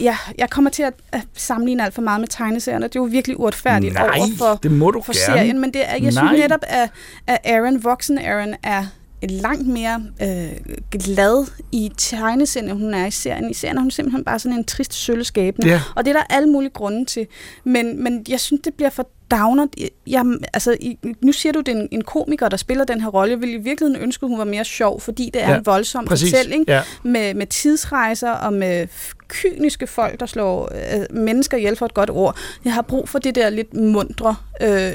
ja, jeg kommer til at, at sammenligne alt for meget med tegneserierne. Det er jo virkelig uretfærdigt Nej, over for, det må du for gerne. serien. Men det er, jeg synes Nej. netop, at, at Aaron, voksen Aaron, er langt mere øh, glad i tegneserien, end hun er i serien. I serien er hun simpelthen bare sådan en trist sølvskabende. Ja. Og det er der alle mulige grunde til. Men, men jeg synes, det bliver for downer. Jeg, altså, i, nu siger du, det er en, en komiker, der spiller den her rolle. Jeg ville i virkeligheden ønske, hun var mere sjov, fordi det er Ja, en voldsom præcis. fortælling Ja. med, med tidsrejser og med kyniske folk, der slår øh, mennesker ihjel for et godt ord. Jeg har brug for det der lidt mundre. Øh,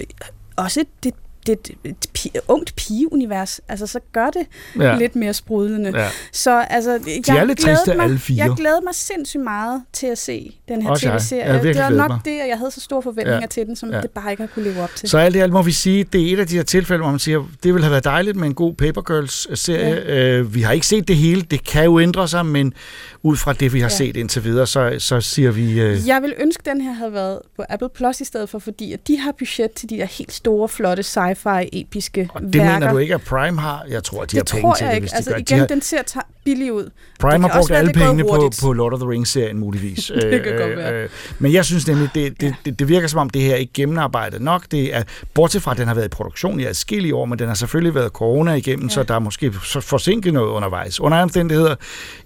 også det, det, det et pi, ungt pigeunivers. Altså, så gør det Ja. ja. lidt mere sprudlende. Ja. Så altså, er jeg lidt glædede triste, mig, alle fire. Jeg glæder mig sindssygt meget til at se den her har tv-serie. virkelig Det var nok mig. det, at jeg havde så store forventninger Ja. til den, som Ja. det bare ikke har kunne leve op til. Så alt i alt må vi sige, det er et af de her tilfælde, hvor man siger, det ville have været dejligt med en god Paper Girls-serie. Ja. Øh, vi har ikke set det hele, det kan jo ændre sig, men ud fra det, vi har Ja. set indtil videre, så, så siger vi... Øh, Jeg vil ønske, at den her havde været på Apple Plus i stedet for, fordi at de har budget til de der helt store, flotte, sci-fi, episke det værker. mener du ikke, at Prime har? Jeg tror, at de det har penge tror til jeg det, ikke. hvis de Altså gør. igen, de har, den ser ta- billig ud. Prime har brugt alle pengene på, på Lord of the Rings-serien, muligvis. Øh, *laughs* Det kan godt være. men jeg synes nemlig, det, det, det, det virker som om, det her ikke gennemarbejdet nok. Det er, bortset fra, at den har været i produktion i adskillige år, men den har selvfølgelig været corona igennem, ja. så der er måske forsinket noget undervejs. Under omstændigheder,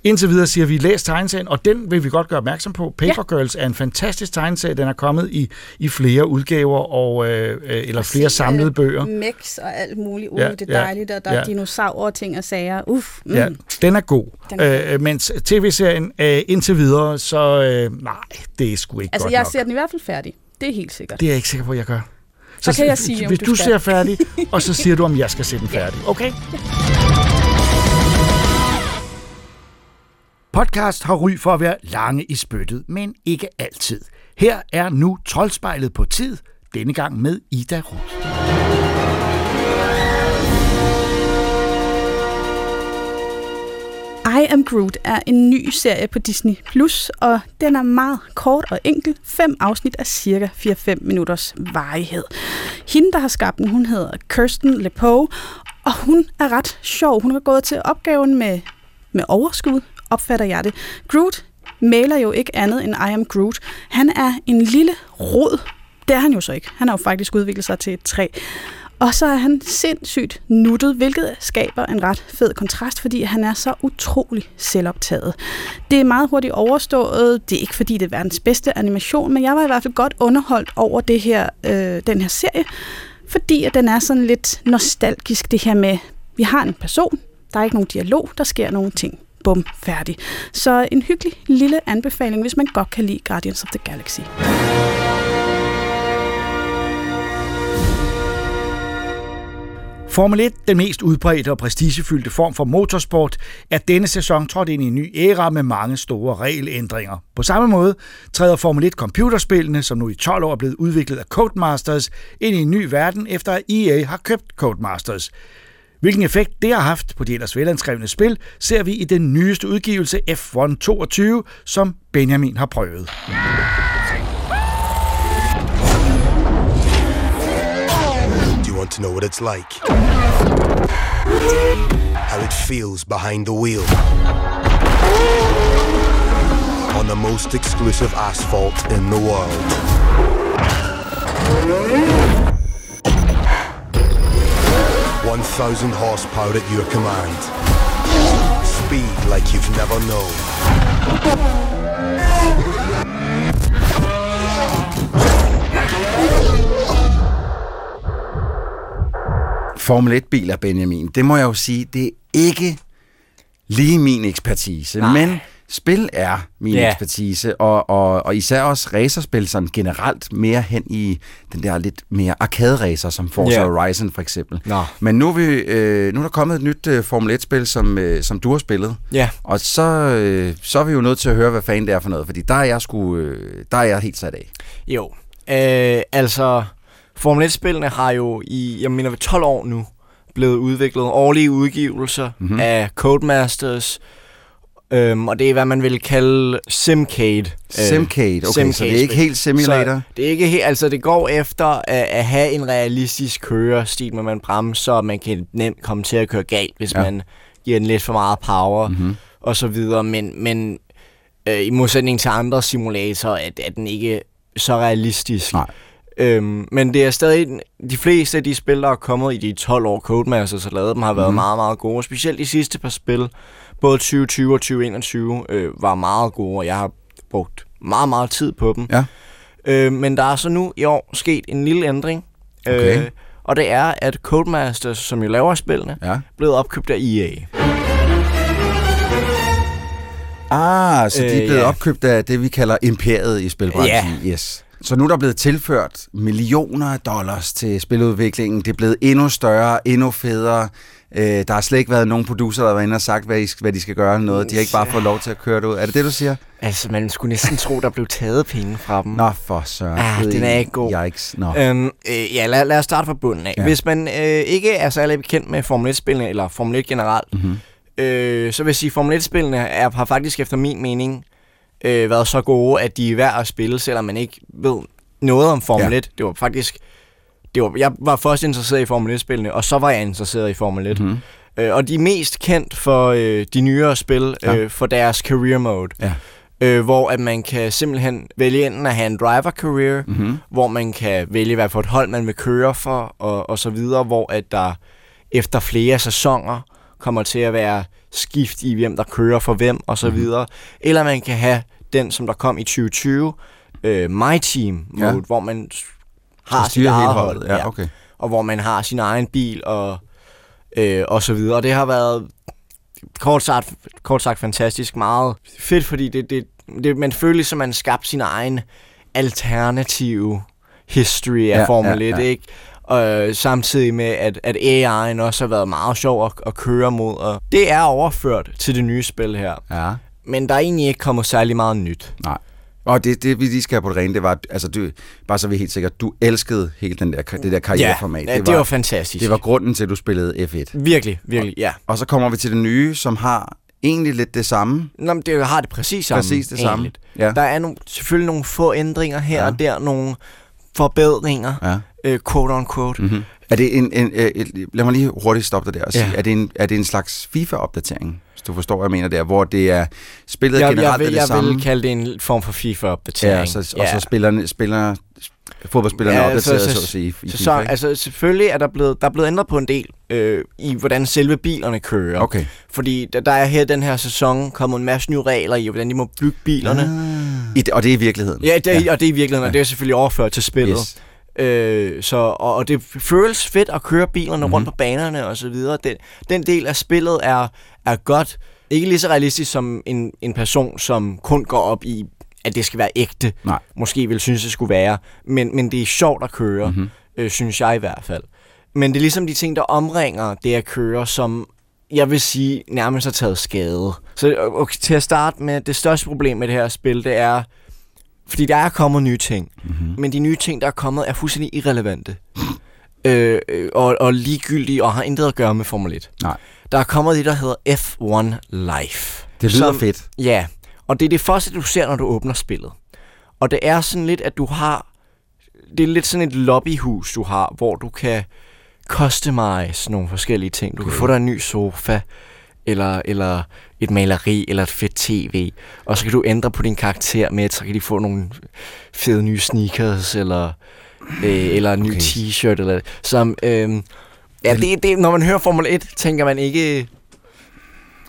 indtil videre siger vi, læs tegneserien, og den vil vi godt gøre opmærksom på. Paper ja. Girls er en fantastisk tegneserie. Den er kommet i, i flere udgaver, og, øh, øh, eller flere samlede bøger. Mix og alt muligt. Uh, Ja, det er ja, dejligt, og der er ja. dinosaurer og ting og sager. Uff. Mm. Ja, den er god. Den er Øh, mens tv-serien øh, indtil videre, så øh, nej, det er sgu ikke Altså, godt jeg nok. ser den i hvert fald færdig. Det er helt sikkert. Det er jeg ikke sikker på, at jeg gør. Så kan jeg sige, om hvis du du, skal. ser færdig, *laughs* og så siger du, om jeg skal se den færdig. Okay? Podcast har ry for at være lange i spyttet, men ikke altid. Her er nu Troldspejlet på tid, denne gang med Ida Ruth. I Am Groot er en ny serie på Disney+, Plus, og den er meget kort og enkel. Fem afsnit af cirka 4-5 minutters varighed. Hende, der har skabt den, hun hedder Kirsten LePoe, og hun er ret sjov. Hun har gået til opgaven med, med overskud, opfatter jeg det. Groot maler jo ikke andet end I Am Groot. Han er en lille rod. Det er han jo så ikke. Han har jo faktisk udviklet sig til et træ. Og så er han sindssygt nuttet, hvilket skaber en ret fed kontrast, fordi han er så utrolig selvoptaget. Det er meget hurtigt overstået. Det er ikke fordi, det er verdens bedste animation, men jeg var i hvert fald godt underholdt over det her, øh, den her serie, fordi at den er sådan lidt nostalgisk, det her med, vi har en person, der er ikke nogen dialog, der sker nogle ting. Bum, færdig. Så en hyggelig lille anbefaling, hvis man godt kan lide Guardians of the Galaxy. Formel 1, den mest udbredte og prestigefyldte form for motorsport, er denne sæson trådt ind i en ny æra med mange store regelændringer. På samme måde træder Formel 1 computerspillene, som nu i 12 år er blevet udviklet af Codemasters, ind i en ny verden, efter at EA har købt Codemasters. Hvilken effekt det har haft på de ellers velanskrevne spil, ser vi i den nyeste udgivelse F1 22, som Benjamin har prøvet. To know what it's like? How it feels behind the wheel. On the most exclusive asphalt in the world. One thousand horsepower at your command. Speed like you've never known. Formel 1-biler, Benjamin, det må jeg jo sige, det er ikke lige min ekspertise, Nej. men spil er min Ja. ekspertise, og, og, og især også racerspil sådan generelt mere hen i den der lidt mere arcade-racer, som Forza Ja. Horizon for eksempel. Nå. Men nu er, vi, øh, nu er der kommet et nyt øh, Formel 1-spil, som, øh, som du har spillet. Ja. Og så, øh, så er vi jo nødt til at høre, hvad fanden det er for noget, fordi der er jeg, sgu, øh, der er jeg helt sat af. Jo, øh, altså Formel 1-spillene har jo i, jeg mener, ved 12 år nu, blevet udviklet årlige udgivelser Mhm. mm-hmm. af Codemasters, øhm, og det er, hvad man vil kalde Simcade. Simcade, okay, så det er ikke helt simulator? Så det er ikke helt, altså det går efter at, at have en realistisk kørestil, hvor man bremser, så man kan nemt komme til at køre galt, hvis Ja. man giver den lidt for meget power, Mhm. mm-hmm. og så videre, men, men øh, i modsætning til andre simulatorer, er, er den ikke så realistisk. Nej. Øhm, men det er stadig, de fleste af de spil, der er kommet i de 12 år Codemasters har lavet dem, har været Mhm. meget, meget gode. Specielt de sidste par spil, både 2020 og 2021, øh, var meget gode, og jeg har brugt meget, meget tid på dem. Ja. Øh, men der er så nu i år sket en lille ændring. Okay. Øh, og det er, at Codemasters, som jo laver spillene, Ja. blevet opkøbt af EA. Ah, så de er Øh, blevet ja. opkøbt af det, vi kalder imperiet i spilbranchen. Yes. Så nu er der blevet tilført millioner af dollars til spiludviklingen. Det er blevet endnu større, endnu federe. Øh, der har slet ikke været nogen producer, der har været inde og sagt, hvad, I, hvad de skal gøre eller noget. De har ikke bare fået lov til at køre det ud. Er det det, du siger? Altså, man skulle næsten tro, der blev taget penge fra dem. Nå, for søren. Ah, den er ikke god. Yikes. Nå. Øhm, øh, ja, lad, lad os starte fra bunden af. Ja. Hvis man øh, ikke er særlig bekendt med Formel 1-spillene, eller Formel 1 generelt, Mhm. øh, så vil jeg sige, at Formel 1-spillene er, har faktisk efter min mening øh, været så gode, at de er værd at spille, selvom man ikke ved noget om Formel Ja. 1. Det var faktisk... Det var, jeg var først interesseret i Formel 1-spillene, og så var jeg interesseret i Formel 1. Mhm. Øh, og de er mest kendt for øh, de nyere spil, Ja. øh, for deres career mode. Ja. Øh, hvor at man kan simpelthen vælge enten at have en driver career, Mhm. hvor man kan vælge, hvad for et hold man vil køre for, og, og så videre, hvor at der efter flere sæsoner kommer til at være skift i, hvem der kører for hvem, og så Mhm. videre. Eller man kan have den, som der kom i 2020, øh, My Team mode, Ja. ja. hvor man har sit eget hold. Ja, okay. Og hvor man har sin egen bil, og, øh, og så videre. Og det har været kort sagt, kort sagt fantastisk meget fedt, fordi det, det, det, man føler ligesom, man skabt sin egen alternative history af Ja, ja, Formel ja, 1, ja. ikke? Og øh, samtidig med, at, at AI'en også har været meget sjov at, at køre mod. Og det er overført til det nye spil her. Ja. Men der er egentlig ikke kommet særlig meget nyt. Nej. Og det, det, vi lige skal have på det rene, det var, altså du, bare så vi er helt sikre, du elskede hele den der, det der karriereformat. Ja, det var fantastisk. Det var grunden til, at du spillede F1. Virkelig, virkelig, ja. Og så kommer vi til det nye, som har egentlig lidt det samme. Nå, men det har det præcis samme. Præcis det samme. egentlig. Ja. Der er nogle, selvfølgelig nogle få ændringer her Ja. og der, nogle forbedringer, Ja. Øh, quote on quote. Mm-hmm. Er det en, en, øh, et, lad mig lige hurtigt stoppe dig der og sige, Ja. er, det en, er det en slags FIFA-opdatering, hvis du forstår, hvad jeg mener der, hvor det er spillet Jeg, generelt jeg, vil, er det jeg samme? vil kalde det en form for FIFA-opdatering. Ja, så, og så spillerne, spillerne, fodboldspillerne ja, opdateret, så, så at sige. i Sæson, FIFA, altså selvfølgelig er der blevet, der er blevet ændret på en del øh, i, hvordan selve bilerne kører. Okay. Fordi der, der er her den her sæson kommet en masse nye regler i, hvordan de må bygge bilerne. Ah. I, og det er i virkeligheden? Ja, det, ja. og det er i virkeligheden, og det er selvfølgelig overført til spillet. Yes. Øh, så, og, og det føles fedt at køre bilerne mm-hmm. rundt på banerne og så videre. Den, den del af spillet er, er godt. Ikke lige så realistisk som en, en person, som kun går op i, at det skal være ægte. Nej. Måske vil synes, det skulle være. Men, men det er sjovt at køre, Mhm. mm-hmm. øh, synes jeg i hvert fald. Men det er ligesom de ting, der omringer det at køre, som jeg vil sige nærmest har taget skade. Så okay, til at starte med, det største problem med det her spil, det er, fordi der er kommet nye ting, mm-hmm. men de nye ting, der er kommet, er fuldstændig irrelevante. øh, øh, og, og ligegyldige, og har intet at gøre med Formel 1. Nej. Der er kommet det, der hedder F1 Life. Det lyder fedt. Ja, og det er det første, du ser, når du åbner spillet. Og det er sådan lidt, at du har... Det er lidt sådan et lobbyhus, du har, hvor du kan customize nogle forskellige ting. Du kan få dig en ny sofa, eller, eller et maleri, eller et fedt tv. Og så kan du ændre på din karakter med, så kan de få nogle fede nye sneakers, eller, øh, eller en ny Okay. t-shirt. Eller, som, øh, ja, det, det, når man hører Formel 1, tænker man ikke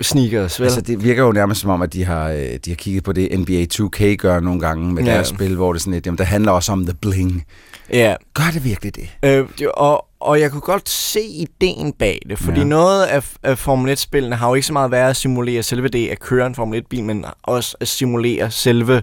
sneakers, vel? Altså, det virker jo nærmest som om, at de har, øh, de har kigget på det, NBA 2K gør nogle gange med Ja. deres spil, hvor det sådan lidt, jamen, der handler også om the bling. Ja. Gør det virkelig det? Øh, og, og jeg kunne godt se ideen bag det, fordi ja. Noget af, af Formel 1-spillene har jo ikke så meget været at simulere selve det at køre en Formel 1-bil, men også at simulere selve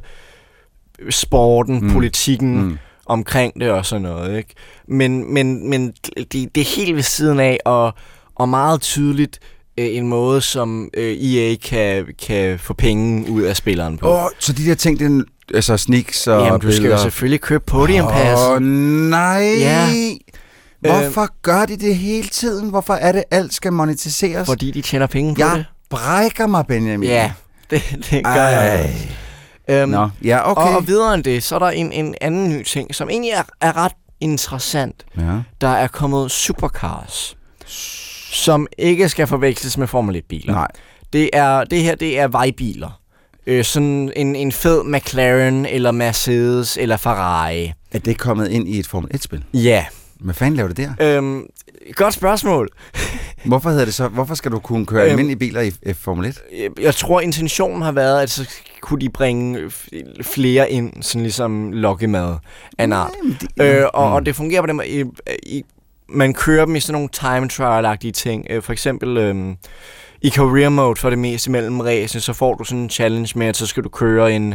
sporten, mm. Politikken. Mm. omkring det og sådan noget. Ikke? Men, men, men det, det er helt ved siden af, og, og meget tydeligt øh, en måde, som øh, EA kan, kan få penge ud af spilleren på. Åh, oh, så de der ting, er, altså sneaks og Jamen, du skal jo selvfølgelig købe podium pass. Åh, oh, nej! Ja. Hvorfor gør de det hele tiden? Hvorfor er det, alt skal monetiseres? Fordi de tjener penge på jeg det. brækker mig, Benjamin. Ja, *laughs* det, det gør jeg. Øhm, Nå, ja, okay. Og, og videre end det, så er der en, en anden ny ting, som egentlig er, er ret interessant. Ja. Der er kommet supercars, som ikke skal forveksles med Formel 1-biler. Nej. Det, er, det her, det er vejbiler. Øh, sådan en, en fed McLaren, eller Mercedes, eller Ferrari. Er det kommet ind i et Formel 1-spil? Ja. Hvad fanden laver det der? Øhm, godt spørgsmål. *laughs* Hvorfor hedder det så? Hvorfor skal du kunne køre Øhm, almindelige biler i, i Formel 1? Jeg, jeg tror, intentionen har været, at så kunne de bringe flere ind, sådan ligesom lokkemad af en art. Øh, og, Mm. og det fungerer på den måde, i, i, man kører dem i sådan nogle time trial-agtige ting. Øh, for eksempel øh, i career mode for det meste mellem ræsene, så får du sådan en challenge med, at så skal du køre en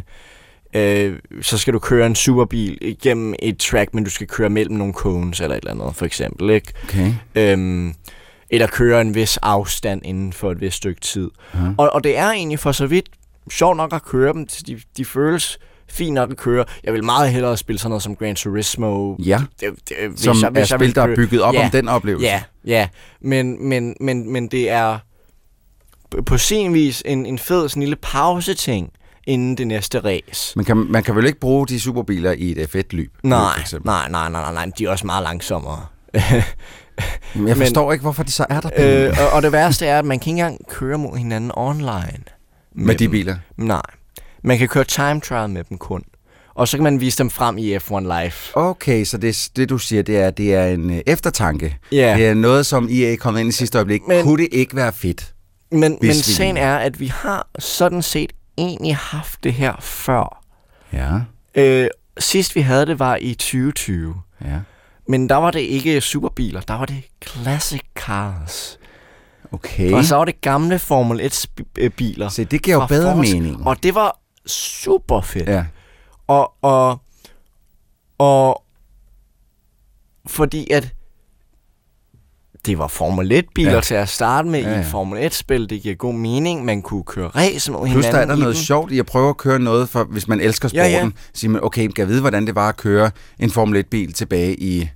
øh, så skal du køre en superbil igennem et track, men du skal køre mellem nogle cones eller et eller andet, for eksempel. Ikke? Okay. Øhm, eller køre en vis afstand inden for et vist stykke tid. Ja. Og, og det er egentlig for så vidt sjovt nok at køre dem. De, de føles fint nok at køre. Jeg vil meget hellere spille sådan noget som Gran Turismo. Ja. Det, det, hvis Som jeg, er hvis jeg spil, der er bygget op om den oplevelse. Ja, ja. Men, men, men, men det er på sin vis en, en fed sådan lille pause-ting inden det næste race. Man kan, man kan vel ikke bruge de superbiler i et F1-løb? Nej, nej, nej, nej, nej, nej, de er også meget langsommere. *laughs* Men jeg forstår ikke, hvorfor de så er der. Øh, og, og det værste er, at man kan ikke engang køre mod hinanden online. Med de dem. biler? Nej. Man kan køre time trial med dem kun. Og så kan man vise dem frem i F1 Live. Okay, så det, det du siger, det er, det er en øh, eftertanke. Ja. Det er noget, som EA er kommet ind i sidste øjeblik. Men- Kunne det ikke være fedt? Men, men sagen er, at vi har sådan set egentlig haft det her før. Ja. Øh, sidst vi havde det var i 2020. Ja. Men der var det ikke superbiler, der var det classic cars. Okay. Og så var det gamle Formel 1-biler. Se, det giver jo bedre mening. Og det var super fedt. Ja. Og, og, og fordi at det var Formel 1-biler Ja. ja. til at starte med Ja, ja, ja. ja. i Formel 1-spil. Det giver god mening. Man kunne køre race med Plus hinanden der er der noget dem. sjovt i at prøve at køre noget, for hvis man elsker Ja, sporten, ja. siger man, okay, kan jeg vide, hvordan det var at køre en Formel 1-bil tilbage i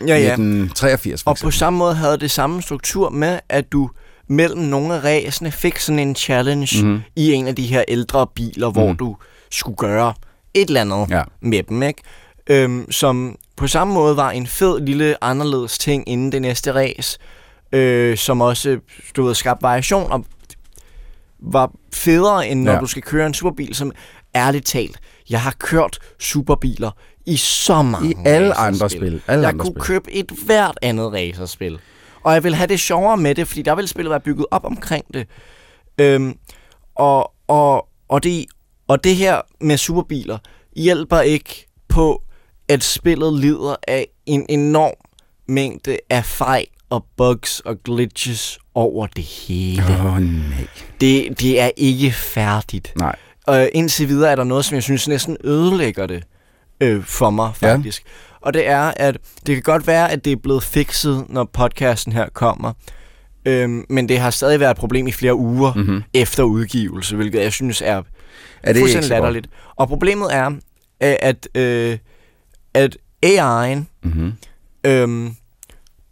Ja, ja. 1983 for Og på samme måde havde det samme struktur med, at du mellem nogle af ræsene fik sådan en challenge Mhm. mm-hmm. i en af de her ældre biler, hvor Mhm. du skulle gøre et eller andet Ja. med dem, ikke? Øhm, som på samme måde var en fed lille anderledes ting inden det næste race, øh, som også du ved, skabte variation og var federe end når Ja. du skal køre en superbil, som ærligt talt, jeg har kørt superbiler i så mange I alle andre spil. Alle jeg andre kunne spil. købe et hvert andet racerspil. Og jeg vil have det sjovere med det, fordi der vil spillet være bygget op omkring det. Øhm, og, og, og, det, og det her med superbiler hjælper ikke på, at spillet lider af en enorm mængde af fejl og bugs og glitches over det hele. Åh, oh, nej. Det, det er ikke færdigt. Nej. Og indtil videre er der noget, som jeg synes næsten ødelægger det øh, for mig, Ja. Og det er, at det kan godt være, at det er blevet fikset, når podcasten her kommer. Øhm, men det har stadig været et problem i flere uger Mhm. mm-hmm. efter udgivelse, hvilket jeg synes er, Er det fuldstændig latterligt. Og problemet er, at, øh, at AI'en Mhm. øhm,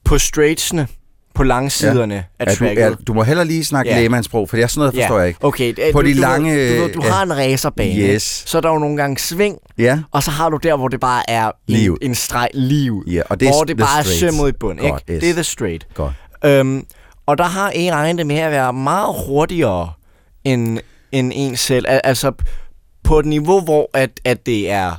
på straightsene, på langsiderne ja. af Ja, du, tracket, ja, du må heller lige snakke Ja. ja. lægemandssprog, for det er sådan noget, forstår jeg ikke. Okay, det, På du, de du, lange... Du, du, du, du ja. har en racerbane, Yes. så er der jo nogle gange sving, Ja. og så har du der, hvor det bare er Lige en, en streg ud. Ja, og det er hvor det bare er straights. søm i bund, Godt, ikke? yes. Det er the straight. Godt. Øhm, og der har AI'en det med at være meget hurtigere end, end en selv. Al- altså på et niveau, hvor at, at det er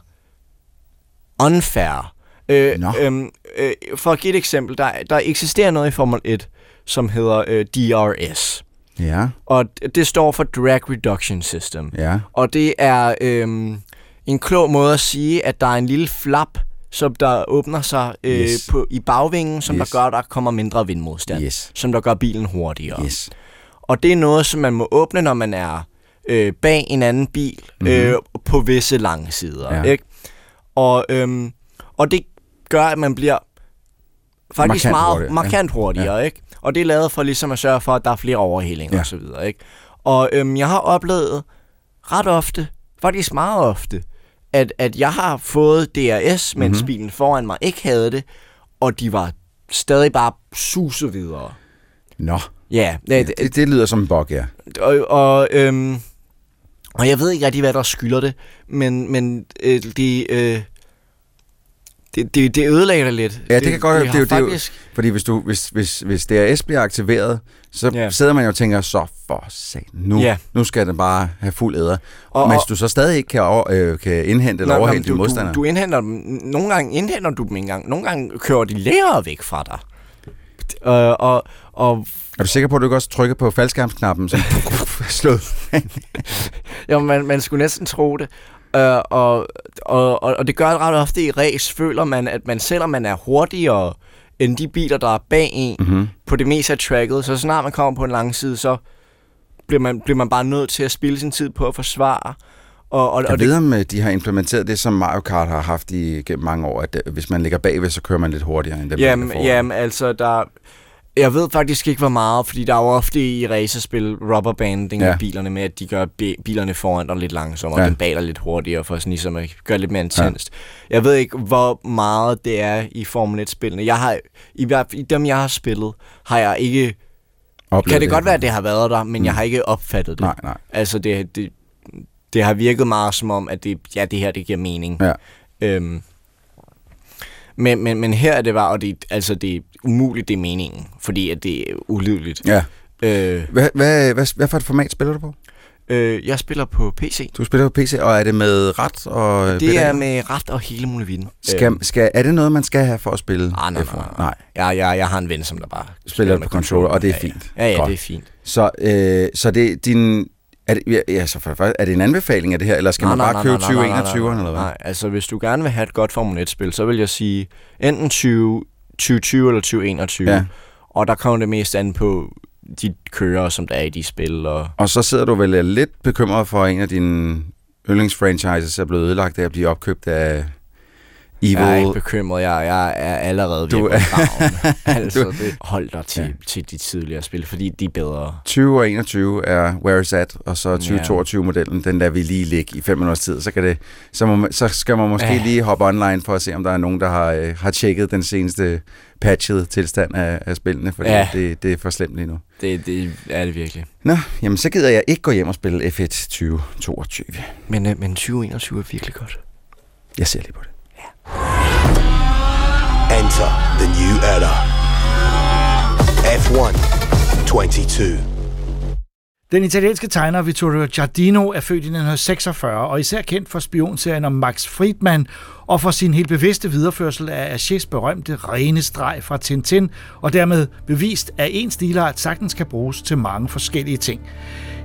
unfair. Øh, Nå. øhm, øh, for at give et eksempel, der, der eksisterer noget i Formel 1, som hedder øh, DRS. Ja. Og det står for Drag Reduction System. Ja. Og det er øhm, en klog måde at sige, at der er en lille flap, som der åbner sig øh, Yes. på, i bagvingen, som Yes. der gør, at der kommer mindre vindmodstand. Yes. Som der gør bilen hurtigere. Yes. Og det er noget, som man må åbne, når man er øh, bag en anden bil mm-hmm. øh, på visse lange sider. Ja. Ikke? Og, øhm, og det gør, at man bliver faktisk Markant meget hurtigere, markant hurtigere. Ja. Ikke? Og det er lavet for ligesom at sørge for, at der er flere overhældinger Ja. og så videre. Ikke? Og øhm, jeg har oplevet ret ofte, faktisk meget ofte, at, at jeg har fået DRS, mens Mhm. mm-hmm. bilen foran mig ikke havde det, og de var stadig bare suse videre. Nå. Ja, Ja, det, det, det lyder som en bug, ja. og, og, øhm, og jeg ved ikke rigtig, hvad der skylder det, men, men øh, det, øh, det, det, det ødelægger det lidt. Ja, det, det kan godt det, det, det, det, jo- faktisk, Fordi hvis, du, hvis, hvis, hvis DRS bliver aktiveret, så Ja. yeah. sidder man jo og tænker, så for satan, nu, Ja. yeah. nu skal den bare have fuld æder. Og- Og, Mens du så stadig ikke kan, over, øh, kan indhente eller men dine du, modstandere. du, du indhenter dem. Nogle gange indhenter du dem ikke engang. Nogle gange kører de længere væk fra dig. Øh, og, og Er du sikker på, at du ikke også trykker på faldskærmsknappen? Som *laughs* slået. Ja, man, man skulle næsten tro det. Uh, og, og, og, og det gør ret ofte i race, føler man, at man selvom man er hurtigere end de biler, der er bag en mm-hmm. på det meste af tracket, så snart man kommer på en lang side, så bliver man, bliver man bare nødt til at spille sin tid på at forsvare. Og, og, Jeg og ved, om øh, de har implementeret det, som Mario Kart har haft i gennem mange år, at øh, hvis man ligger bagved, så kører man lidt hurtigere end dem, der Jamen, foran. jamen, altså, der... Jeg ved faktisk ikke, hvor meget, fordi der er jo ofte i racerspil rubberbanding ja. I bilerne med, at de gør bi- bilerne foran dig lidt langsommere, og Ja. den bag lidt hurtigere, for sådan ligesom at gøre det lidt mere intenst. Ja. Jeg ved ikke, hvor meget det er i Formel 1-spillene. Jeg har, i, I dem, jeg har spillet, har jeg ikke... Oplevet kan det, godt være, at det har været der, men mm. jeg har ikke opfattet det. Nej, nej. Altså, det, det, det har virket meget som om, at det, ja, det her, det giver mening. Ja. Øhm, men, men, men her er det bare, og det, altså det umuligt, det er meningen, fordi at det er ulydeligt. Ja. Øh, Hvad, hvad, hvad, hvad for et format spiller du på? øh, jeg spiller på PC. Du spiller på PC, og er det med ret og Det pedaler? er med ret og hele muligheden. Skal, skal, er det noget, man skal have for at spille? Ah, nej, F1? nej, nej. nej. Jeg, jeg, jeg har en ven, som der bare Spiller på controller, og det er Ja, ja. fint. Ja, ja, Godt. det er fint. Så, øh, så det er din... Er det, ja, ja, så for er det en anbefaling af det her, eller skal Nej, man bare nej, købe nej, nej, nej, 2021'eren, nej, eller hvad? Nej, altså hvis du gerne vil have et godt Formel 1-spil, så vil jeg sige enten 20, 2020 eller 2021. Ja. Og der kommer det mest an på de kører, som der er i de spil. Og... Og så sidder du vel lidt bekymret for, at en af dine yndlingsfranchises er blevet ødelagt af at blive opkøbt af evil. Jeg er ikke bekymret. Jeg, jeg er allerede ved Du er... *laughs* altså, Du- det, hold dig til, Ja. til de tidligere spil, fordi de er bedre. 20 og 21 er Where is That, og så 2022-modellen, den lader vi lige ligge i fem minutters tid. Så, kan det, så, må man, så skal man måske Ja. lige hoppe online for at se, om der er nogen, der har, øh, har tjekket den seneste patchet tilstand af, af spillene, for Ja. det, det er for slemt lige nu. Det, det er det virkelig. Nå, jamen så gider jeg ikke gå hjem og spille F1 2022. Men, øh, men 2021 er virkelig godt. Jeg ser lige på det. Enter the new era. F1 22. Den italienske tegner Vittorio Giardino er født i 1946 og især kendt for spionserien om Max Friedman og for sin helt bevidste videreførsel af Hergés berømte rene streg fra Tintin, og dermed bevist, at en stilart sagtens kan bruges til mange forskellige ting.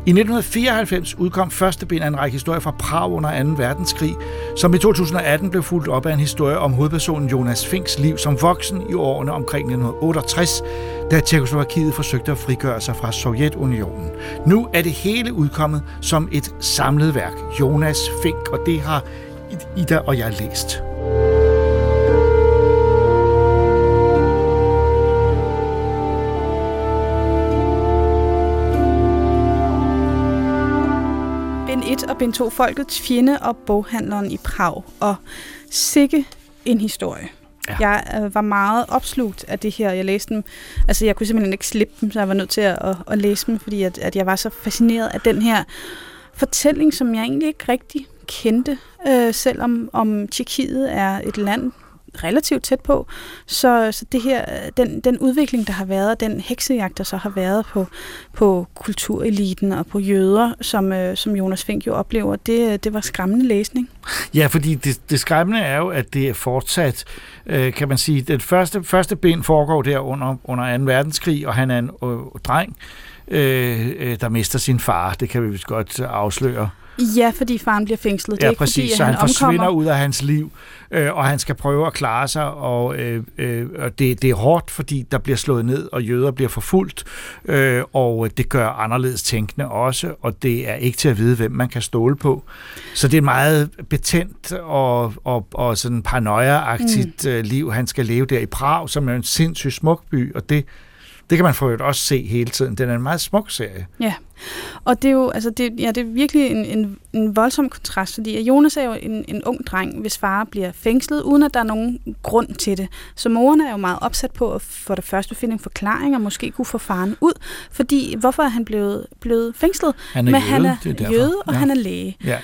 I 1994 udkom første bind af en række historier fra Prag under 2. verdenskrig, som i 2018 blev fulgt op af en historie om hovedpersonen Jonas Finks liv som voksen i årene omkring 1968, da Tjekoslovakiet forsøgte at frigøre sig fra Sovjetunionen. Nu er det hele udkommet som et samlet værk, Jonas Fink, og det har Ida og jeg læst. Bind 1 og bind 2, Folkets fjende og boghandleren i Prag. Og sikke en historie. Ja. Jeg øh, var meget opslugt af det her. Jeg læste dem. Altså, jeg kunne simpelthen ikke slippe dem, så jeg var nødt til at, at, at læse dem, fordi at, at jeg var så fascineret af den her fortælling, som jeg egentlig ikke rigtig kendte, øh, selvom om Tjekkiet er et land relativt tæt på. Så, så det her, den, den udvikling, der har været, den heksejagt, der så har været på, på kultureliten og på jøder, som, øh, som Jonas Fink jo oplever, det, det var skræmmende læsning. Ja, fordi det, det skræmmende er jo, at det er fortsat, øh, kan man sige, den første, første ben foregår der under, under 2. verdenskrig, og han er en øh, dreng, øh, øh, der mister sin far. Det kan vi vist godt afsløre. Ja, fordi faren bliver fængslet. Det er Ja, ikke præcis. fordi, så han, han forsvinder omkommer. ud af hans liv, øh, og han skal prøve at klare sig, og, øh, øh, og det, det er hårdt, fordi der bliver slået ned, og jøder bliver forfulgt, øh, og det gør anderledes tænkende også, og det er ikke til at vide, hvem man kan stole på. Så det er et meget betændt og, og, og sådan paranoia-agtigt mm. liv, han skal leve der i Prag, som er en sindssygt smuk by, og det, det kan man for øvrigt også se hele tiden. Den er en meget smuk serie. Ja, og det er jo altså det, ja, det er virkelig en, en, en voldsom kontrast, fordi Jonas er jo en, en ung dreng, hvis far bliver fængslet, uden at der er nogen grund til det. Så moren er jo meget opsat på at for det første finde en forklaring, og måske kunne få faren ud, fordi hvorfor er han blevet, blevet fængslet? Han er men jøde, han er det er derfor. jøde, og Ja. han er læge. Ja.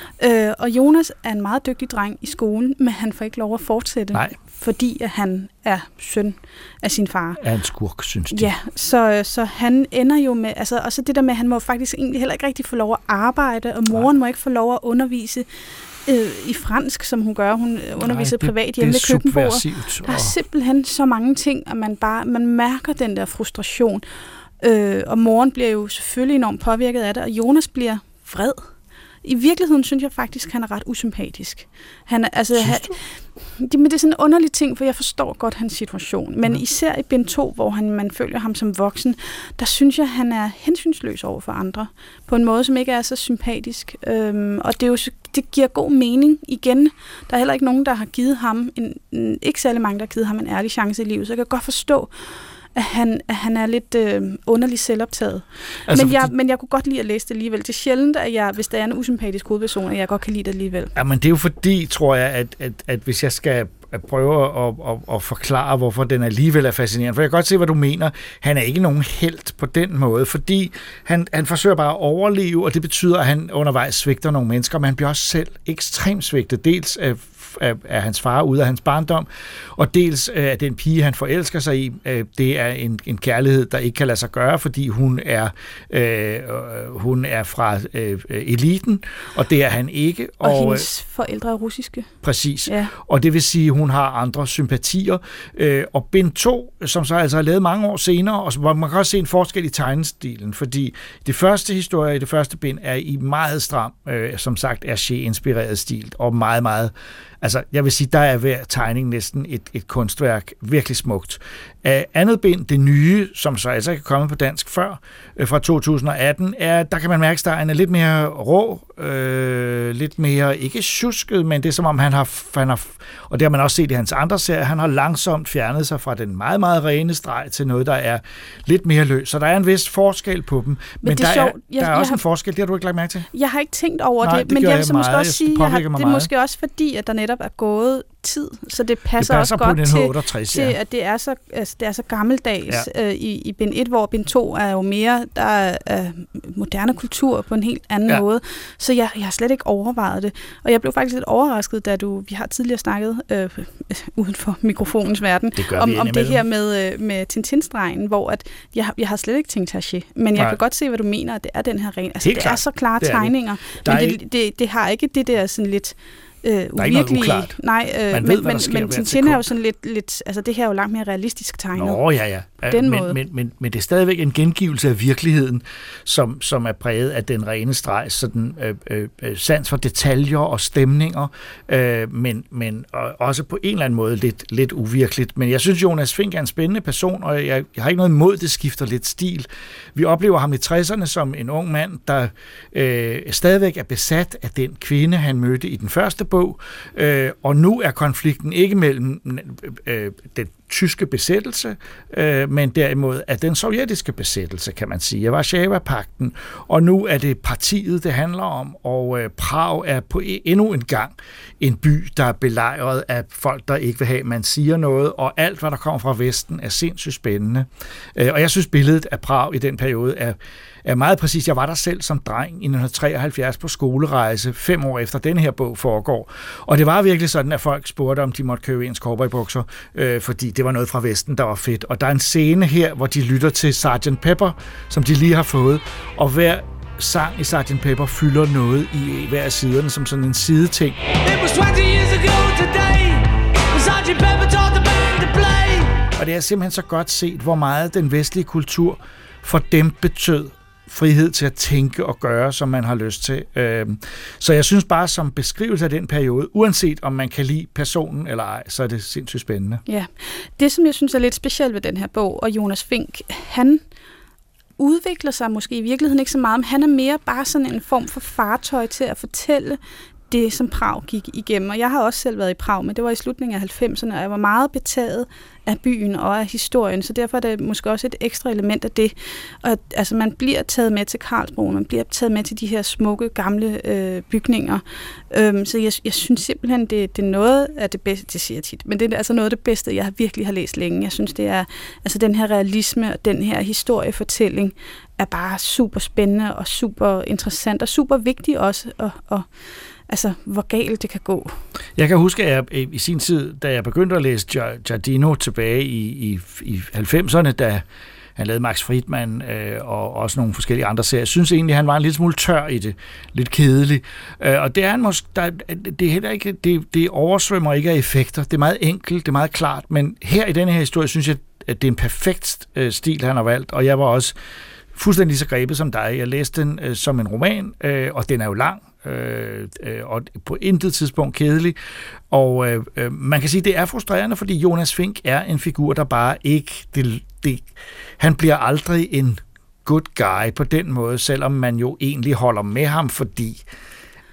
Øh, og Jonas er en meget dygtig dreng i skolen, men han får ikke lov at fortsætte, Nej. Fordi at han er søn af sin far. Er en skurk, synes de. Ja, så, så han ender jo med, altså også det der med, at han må faktisk egentlig heller ikke rigtig få lov at arbejde, og moren Nej. må ikke få lov at undervise øh, i fransk, som hun gør. Hun underviser det- privat hjemme ved køkkenbordet. Der er og- simpelthen så mange ting, at man bare man mærker den der frustration. Øh, og moren bliver jo selvfølgelig enormt påvirket af det, og Jonas bliver vred. I virkeligheden synes jeg faktisk, at han er ret usympatisk. Han er, altså, han, det, men det er sådan en underlig ting, for jeg forstår godt hans situation. Men især i bind 2, hvor han, man følger ham som voksen, der synes jeg, han er hensynsløs over for andre. På en måde, som ikke er så sympatisk. Øhm, og det, er jo, det giver god mening igen. Der er heller ikke nogen, der har givet ham, en, en, ikke særlig mange, der har givet ham en ærlig chance i livet. Så jeg kan godt forstå, at han, at han er lidt øh, underligt selvoptaget. Altså, men, jeg, fordi- men jeg kunne godt lide at læse det alligevel. Det er sjældent, at jeg, hvis der er en usympatisk hovedperson, at jeg godt kan lide det alligevel. Ja, men det er jo fordi, tror jeg, at, at, at hvis jeg skal at prøve at, at, at forklare, hvorfor den alligevel er fascinerende. For jeg kan godt se, hvad du mener. Han er ikke nogen held på den måde, fordi han, han forsøger bare at overleve, og det betyder, at han undervejs svigter nogle mennesker, men han bliver også selv ekstremt svigtet. Dels af, af, af hans far ude af hans barndom, og dels øh, af den pige, han forelsker sig i. Øh, Det er en, en kærlighed, der ikke kan lade sig gøre, fordi hun er, øh, øh, hun er fra øh, eliten, og det er han ikke. Og, og øh, hendes forældre er russiske. Præcis. Ja. Og det vil sige, at hun har andre sympatier. Øh, og bind 2, som så altså er lavet mange år senere, og som, man kan også se en forskel i tegnestilen, fordi det første historie i det første bind er i meget stram, øh, som sagt, Hergé-inspireret stil, og meget, meget Altså, jeg vil sige, der er hver tegning næsten et, et kunstværk virkelig smukt. Andet bind, det nye, som så altså ikke er kommet på dansk før, uh, fra 2018, er, der kan man mærke, at der er lidt mere rå øh, lidt mere, ikke tjusket, men det er som om han har, han har, og det har man også set i hans andre serier, han har langsomt fjernet sig fra den meget, meget rene streg til noget, der er lidt mere løs. Så der er en vis forskel på dem, men, men det er der, sjovt. er, Jeg- der er jeg også har- en forskel, det har du ikke lagt mærke til? Jeg har ikke tænkt over Nej, det, det men jeg vil så måske også sige, jeg har, det er måske også fordi, at der netop er gået tid, så det passer, passer også godt til, 68, til ja. at det er så, altså, det er så gammeldags ja. øh, i, i bind 1, hvor bind 2 er jo mere, der er øh, moderne kultur på en helt anden Ja. måde. Så jeg, jeg har slet ikke overvejet det. Og jeg blev faktisk lidt overrasket, da du, vi har tidligere snakket øh, *laughs* uden for mikrofonens verden, Det om, om det her med, øh, med Tintin-stregen, hvor at jeg, jeg har slet ikke tænkt Taché, men jeg Nej. kan godt se, hvad du mener, at det er den her ren. Altså, Helt det er klart. så klare Det er det. tegninger, Der er men det, det, det har ikke det der sådan lidt øh, noget uvirkelige... uklart. Nej, øh, Man men, ved, hvad der men, sker men hvert Tintin er jo sådan lidt, lidt... Altså, det her er jo langt mere realistisk tegnet. Nå, ja, ja. Den men, måde. Men, men, men det er stadigvæk en gengivelse af virkeligheden, som, som er præget af den rene streg, sådan øh, øh, øh, sans for detaljer og stemninger, øh, men, men og også på en eller anden måde lidt, lidt uvirkeligt. Men jeg synes, Jonas Fink er en spændende person, og jeg, jeg har ikke noget imod, det skifter lidt stil. Vi oplever ham i 60'erne som en ung mand, der øh, stadigvæk er besat af den kvinde, han mødte i den første bog, øh, og nu er konflikten ikke mellem øh, den tyske besættelse, øh, men derimod af den sovjetiske besættelse, kan man sige, af Varsava-pakten. Og nu er det partiet, det handler om, og øh, Prag er på e- endnu en gang en by, der er belejret af folk, der ikke vil have, at man siger noget, og alt, hvad der kommer fra Vesten, er sindssygt spændende. Øh, og jeg synes, billedet af Prag i den periode er, er meget præcis. Jeg var der selv som dreng i 1973 på skolerejse, fem år efter den her bog foregår. Og det var virkelig sådan, at folk spurgte, om de måtte købe ens cowboybukser, øh, fordi det var noget fra Vesten, der var fedt. Og der er en scene her, hvor de lytter til Sgt. Pepper, som de lige har fået, og hver sang i Sgt. Pepper fylder noget i hver af siderne som sådan en sideting. It was 20 years ago today. Sergeant Pepper taught the band to play. Og det er simpelthen så godt set, hvor meget den vestlige kultur for dem betød frihed til at tænke og gøre, som man har lyst til. Øhm, så jeg synes bare, som beskrivelse af den periode, uanset om man kan lide personen eller ej, så er det sindssygt spændende. Ja. Det, som jeg synes er lidt specielt ved den her bog, og Jonas Fink, han udvikler sig måske i virkeligheden ikke så meget, men han er mere bare sådan en form for fartøj til at fortælle det, som Prag gik igennem. Og jeg har også selv været i Prag, men det var i slutningen af 90'erne, og jeg var meget betaget af byen og af historien, så derfor er det måske også et ekstra element af det. Og, altså, man bliver taget med til Karlsbroen, man bliver taget med til de her smukke, gamle øh, bygninger. Øhm, så jeg, jeg synes simpelthen, det, det er noget af det bedste, det siger jeg tit, men det er altså noget af det bedste, jeg virkelig har læst længe. Jeg synes, det er altså den her realisme og den her historiefortælling er bare super spændende og super interessant og super vigtig også, og, og altså, hvor galt det kan gå. Jeg kan huske, at jeg i sin tid, da jeg begyndte at læse Giardino tilbage i, i, i 90'erne, da han lavede Max Friedman øh, og også nogle forskellige andre serier. Jeg synes egentlig, at han var en lille smule tør i det. Lidt kedelig. Øh, og det er han måske, der, det er heller ikke, det, det oversvømmer ikke af effekter. Det er meget enkelt, det er meget klart, men her i denne her historie, synes jeg, at det er en perfekt øh, stil, han har valgt, og jeg var også fuldstændig så grebet som dig. Jeg læste den øh, som en roman, øh, og den er jo lang, Øh, øh, og på intet tidspunkt kedelig. Og øh, øh, man kan sige, at det er frustrerende, fordi Jonas Fink er en figur, der bare ikke... Det, det, han bliver aldrig en good guy på den måde, selvom man jo egentlig holder med ham, fordi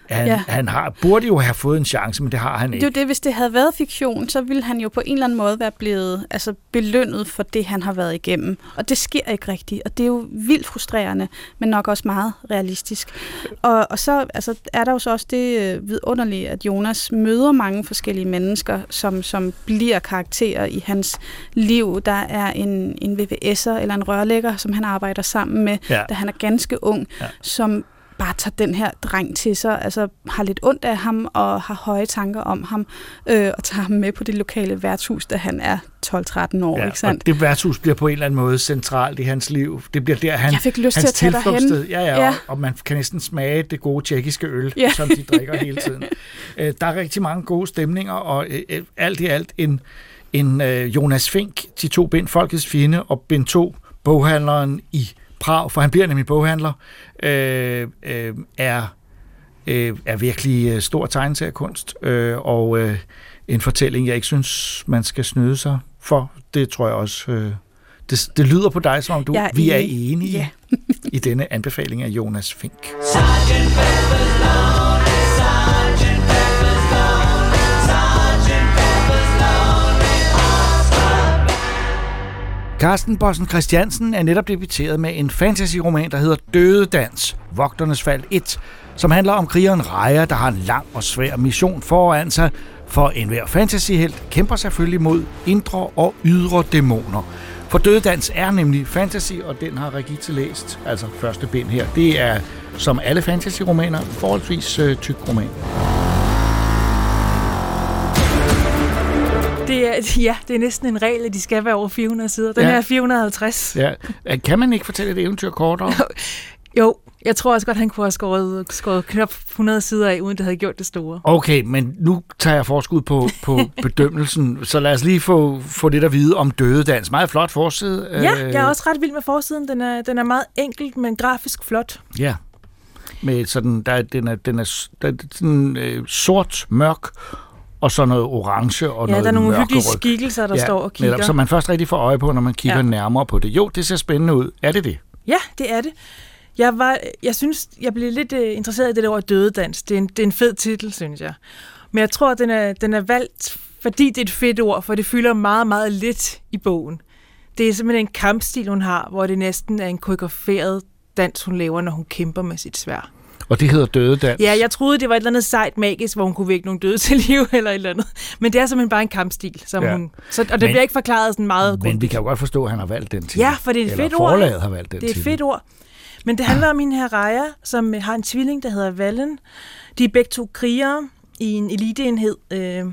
han, ja. Han har, burde jo have fået en chance, men det har han Det ikke. er jo det, hvis det havde været fiktion, så ville han jo på en eller anden måde være blevet altså, belønnet for det, han har været igennem. Og det sker ikke rigtigt, og det er jo vildt frustrerende, men nok også meget realistisk. Og, og så altså, er der jo så også det øh, vidunderlige, at Jonas møder mange forskellige mennesker, som, som bliver karakterer i hans liv. Der er en, en VVS'er eller en rørlægger, som han arbejder sammen med, Ja. da han er ganske ung, Ja. som bare tager den her dreng til sig, altså har lidt ondt af ham og har høje tanker om ham, øh, og tager ham med på det lokale værtshus, da han er 12-13 år, Ja, ikke sandt? og det værtshus bliver på en eller anden måde centralt i hans liv. Det bliver der, han, Jeg fik lyst til hans at tage derhen. Ja, ja, Ja. Og, og man kan næsten smage det gode tjekkiske øl, Ja. ja. som de drikker hele tiden. *laughs* Øh, der er rigtig mange gode stemninger, og øh, øh, alt i alt en, en øh, Jonas Fink, de to bind, Folkets Fjende, og bind 2, boghandleren i Prag, for han bliver nemlig boghandler, øh, øh, er, øh, er virkelig øh, stor tegneseriekunst, øh, og øh, en fortælling, jeg ikke synes, man skal snyde sig for. Det tror jeg også, øh, det, det lyder på dig, som om du, er vi er enig. enige. Ja. i denne anbefaling af Jonas Fink. Sergeant Pepper's Carsten Bossen Christiansen er netop debuteret med en fantasy-roman, der hedder Dødedans, Vogternes Fald 1, som handler om krigeren Raja, der har en lang og svær mission foran sig, for enhver fantasyhelt kæmper selvfølgelig mod indre og ydre dæmoner. For Dødedans er nemlig fantasy, og den har Regitze læst, altså første bind her. Det er, som alle fantasy-romaner, forholdsvis øh, tyk roman. Det er, *laughs* ja, det er næsten en regel, at de skal være over 400 sider. Den Ja. her er 450. Ja. Kan man ikke fortælle et eventyr kortere? *laughs* Jo, jeg tror også godt, han kunne have skåret, skåret knap 100 sider af, uden det havde gjort det store. Okay, men nu tager jeg forskud på, på *laughs* bedømmelsen, så lad os lige få, få lidt at vide om Dødedans. Meget flot forside. Ja, Øh, jeg er også ret vild med forsiden. Den er, den er meget enkelt, men grafisk flot. Ja, med sådan, der, er- den er, den er, der er sådan øh, sort, mørk, og så noget orange og Ja, noget der er nogle hyggelige skikkelser, der står og kigger. Netop, så man først rigtig får øje på, når man kigger Ja. ja. nærmere på det. Jo, det ser spændende ud. Er det det? Ja, det er det. Jeg, var, jeg synes, jeg blev lidt uh, interesseret i det der ord dødedans. Det er, en, det er en fed titel, synes jeg. Men jeg tror, den er, den er valgt, fordi det er et fedt ord, for det fylder meget, meget lidt i bogen. Det er simpelthen en kampstil, hun har, hvor det næsten er en koreograferet dans, hun laver, når hun kæmper med sit svær. Og det hedder Dødedans. Ja, jeg troede, det var et eller andet sejt magisk, hvor hun kunne vække nogle døde til liv *laughs* eller et eller andet. Men det er simpelthen bare en kampstil, som Ja. hun... Så, og det Men- bliver ikke forklaret sådan meget Men vi kan jo godt forstå, at han har valgt den titel. Ja, for det er et Eller fedt ord. forlaget har valgt den Det er et fedt ord. Men det handler om hende her Raja, som øh, har en tvilling, der hedder Vallen. De er begge to krigere i en eliteenhed øh,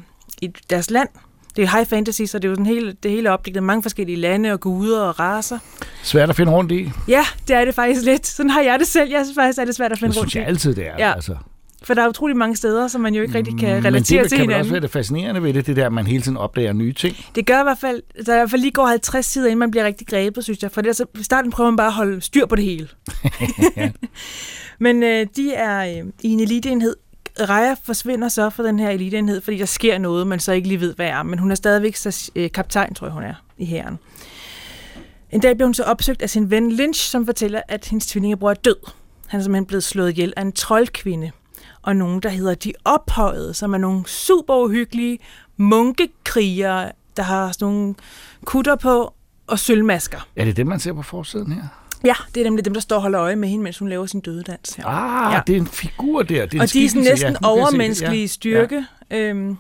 i deres land. Det er high fantasy, så det er jo sådan hele, det hele opdækket af mange forskellige lande og guder og raser. Svært at finde rundt i. Ja, det er det faktisk lidt. Sådan har jeg det selv. Jeg synes faktisk, at det er svært at finde Det rundt synes jeg i. altid, det er. Ja. Altså. For der er utrolig mange steder, som man jo ikke rigtig kan Men relatere det til kan vel også hinanden. være det fascinerende ved det, det der, at man hele tiden opdager nye ting. Det gør i hvert fald, der i hvert fald lige går 50 sider, inden man bliver rigtig grebet, synes jeg. For det, så, i starten prøver man bare at holde styr på det hele. *laughs* *laughs* Men øh, de er øh, i en eliteenhed. Raja forsvinder så fra den her eliteenhed, fordi der sker noget, man så ikke lige ved, hvad er. Men hun er stadigvæk så, øh, kaptajn, tror jeg, hun er, i hæren. En dag bliver hun så opsøgt af sin ven Lynch, som fortæller, at hendes tvillingebror er død. Han er simpelthen blevet slået ihjel af en troldkvinde. Og nogen, der hedder De Ophøjede, som er nogle super uhyggelige munkekrigere, der har sådan nogle kutter på og sølvmasker. Er det det, man ser på forsiden her? Ja, det er nemlig dem, der står og holder øje med hende, mens hun laver sin dødedans. Ah, Ja. ja. det er en figur der. Det er og de er sådan næsten Ja, overmenneskelige Ja. styrke, øhm,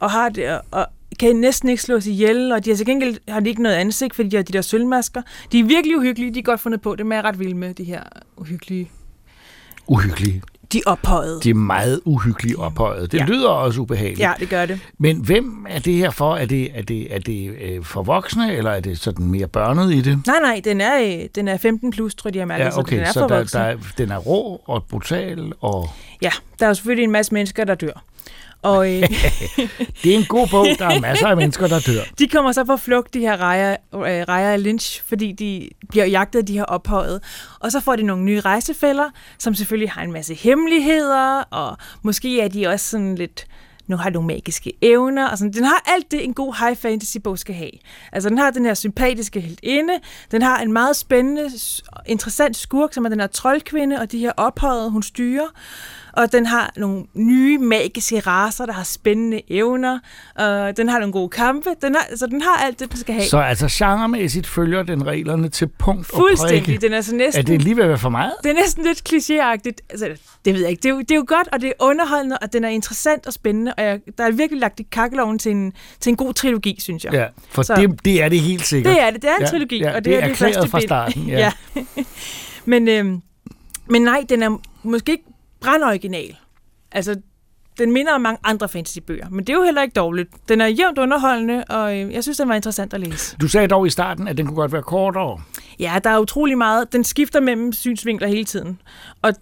og har det, og kan næsten ikke slås ihjel, og de har til gengæld har de ikke noget ansigt, fordi de har de der sølvmasker. De er virkelig uhyggelige, de er godt fundet på, det er jeg ret vild med, de her uhyggelige. Uhyggelige. De er ophøjede. De er meget uhyggelige ophøjet. Det Ja. lyder også ubehageligt. Ja, det gør det. Men hvem er det her for? Er det, er det, er det øh, for voksne, eller er det sådan mere børnet i det? Nej, nej, den er, øh, den er 15 plus, tror jeg, de har mærket, Ja, så okay, den er så for der, voksne. der, er- den er rå og brutal, og Ja, der er jo selvfølgelig en masse mennesker, der dør. Og øh, *laughs* det er en god bog. Der er masser af mennesker, der dør. *laughs* de kommer så på flugt, de her Raja, øh, og Lynch, fordi de bliver jagtet af de her ophøjet. Og så får de nogle nye rejsefælder, som selvfølgelig har en masse hemmeligheder, og måske er de også sådan lidt nu har nogle magiske evner, og sådan. Den har alt det, en god high fantasy bog skal have. Altså, den har den her sympatiske heltinde, den har en meget spændende, interessant skurk, som er den her troldkvinde, og de her ophøjede, hun styrer. Og den har nogle nye magiske raser, der har spændende evner, og den har nogle gode kampe. Den har, så den har alt det, den skal have. Så altså genremæssigt følger den reglerne til punkt og Fuldstændig. Den er så næsten... Er det lige ved at være for meget? Det er næsten lidt klichéagtigt. Altså, det ved jeg ikke. Det er, jo, det er jo godt, og det er underholdende, og den er interessant og spændende, og jeg, der er virkelig lagt i kakkeloven til en, til en god trilogi, synes jeg. Ja, for Så- det, det er det helt sikkert. Det er det. Det er en ja, trilogi, ja, og det, det er er det første fra starten. Ja. *laughs* ja. men, øhm, men nej, den er måske ikke brandoriginal. Altså, den minder om mange andre fantasybøger, men det er jo heller ikke dårligt. Den er jævnt underholdende, og øh, jeg synes, den var interessant at læse. Du sagde dog i starten, at den kunne godt være kortere. Ja, der er utrolig meget. Den skifter mellem synsvinkler hele tiden. Og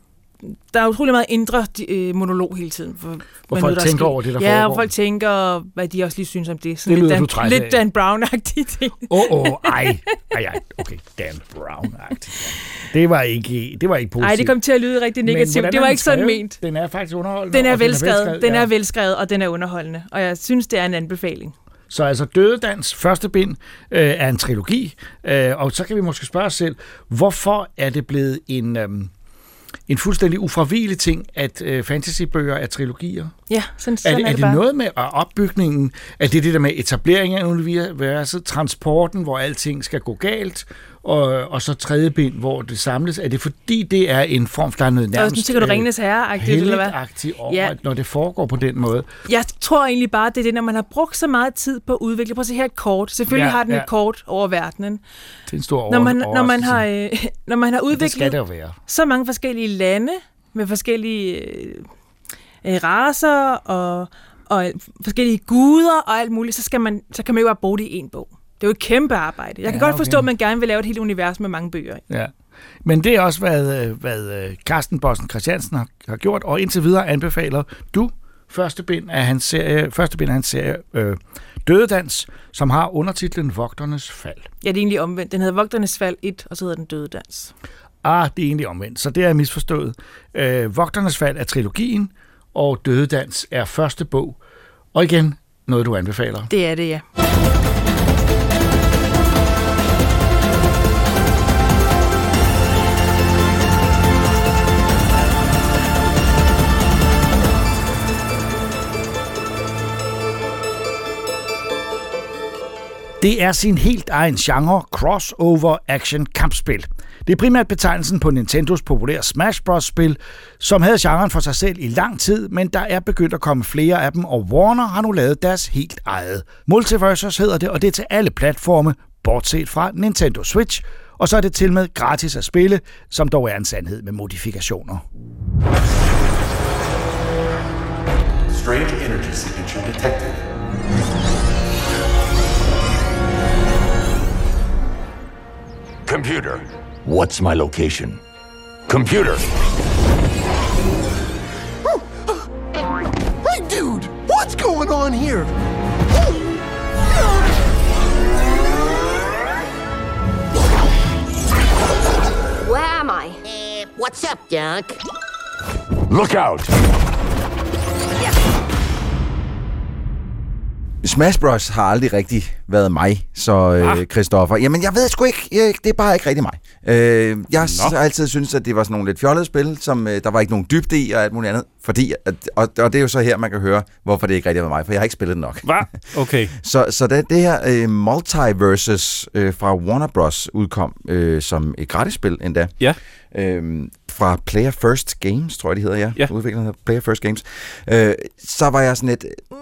der er utrolig meget indre øh, monolog hele tiden. For, Hvor med folk der tænker over det, der ja, foregår. og folk tænker, hvad de også lige synes om det. Sådan Det lidt lyder Dan, Lidt af. Dan Brown-agtige ting. Åh, oh, oh, ej, ej, ej, okay, Dan Brown-agtigt. Det var ikke, det var ikke positivt. Nej, det kom til at lyde rigtig negativt. Det er var den ikke sådan ment. Den er faktisk underholdende. Den er velskrevet, den er ja. velskrevet, og den er underholdende. Og jeg synes, det er en anbefaling. Så altså Dødedans første bind øh, er en trilogi, øh, og så kan vi måske spørge os selv, hvorfor er det blevet en, øh, en fuldstændig ufravigelig ting, at øh, fantasybøger er trilogier? Ja, sådan, Er, sådan det, er det bare. noget med at opbygningen? Er det det der med etablering af universet, transporten, hvor alting skal gå galt, og, og så tredje bind, hvor det samles? Er det fordi, det er en form, der er noget Og nærmest sådan tænker du Ringenes Herre-agtigt, eller hvad? over, Ja. når det foregår på den måde? Jeg tror egentlig bare, det er det, når man har brugt så meget tid på at udvikle. Prøv at se her et kort. Selvfølgelig Ja, har den ja. et kort over verdenen. Det er en stor Når man, *laughs* når man har, øh, når man har Men det skal udviklet det være. så mange forskellige lande med forskellige øh, øh, raser og, og forskellige guder og alt muligt, så, skal man, så kan man jo bare bruge det i en bog. Det er jo et kæmpe arbejde. Jeg kan Ja, godt forstå, okay. at man gerne vil lave et helt univers med mange bøger. Ja. Men det er også, hvad, øh, hvad øh, Carsten Bossen Christiansen har, har gjort, og indtil videre anbefaler du første bind af hans serie, første bind af hans serie øh, Dødedans, som har undertitlen Vogternes Fald. Ja, det er egentlig omvendt. Den hedder Vogternes Fald 1, og så hedder den Døde Dans. Ah, det er egentlig omvendt, så det er misforstået. Øh, Vogternes Fald er trilogien, og Dødedans er første bog. Og igen, noget du anbefaler. Det er det, ja. Det er sin helt egen genre, crossover action kampspil. Det er primært betegnelsen på Nintendos populære Smash Bros. spil, som havde genren for sig selv i lang tid, men der er begyndt at komme flere af dem, og Warner har nu lavet deres helt eget. Multiversus hedder det, og det er til alle platforme, bortset fra Nintendo Switch, og så er det til med gratis at spille, som dog er en sandhed med modifikationer. Strange energy signature detected. Computer, what's my location? Computer, Hey, dude! What's going on here? Where am I? Eh, what's up, Doc? look out! Smash Bros. har aldrig rigtig været mig, så øh, Christoffer. Jamen, jeg ved sgu ikke. Jeg, det er bare ikke rigtig mig. Øh, jeg Nå. har altid syntes, at det var sådan nogle lidt fjollede spil, som øh, der var ikke nogen dybde i og alt muligt andet. Fordi, at, og, og det er jo så her, man kan høre, hvorfor det ikke rigtig var mig, for jeg har ikke spillet det nok. Hvad? *laughs* Okay. Så, så da det her øh, Multiverses øh, fra Warner Bros. udkom øh, som et gratisspil endda, Ja. øh, fra Player First Games, tror jeg, de hedder, ja. Ja. Udviklerne Player First Games. Øh, så var jeg sådan lidt... "Næh,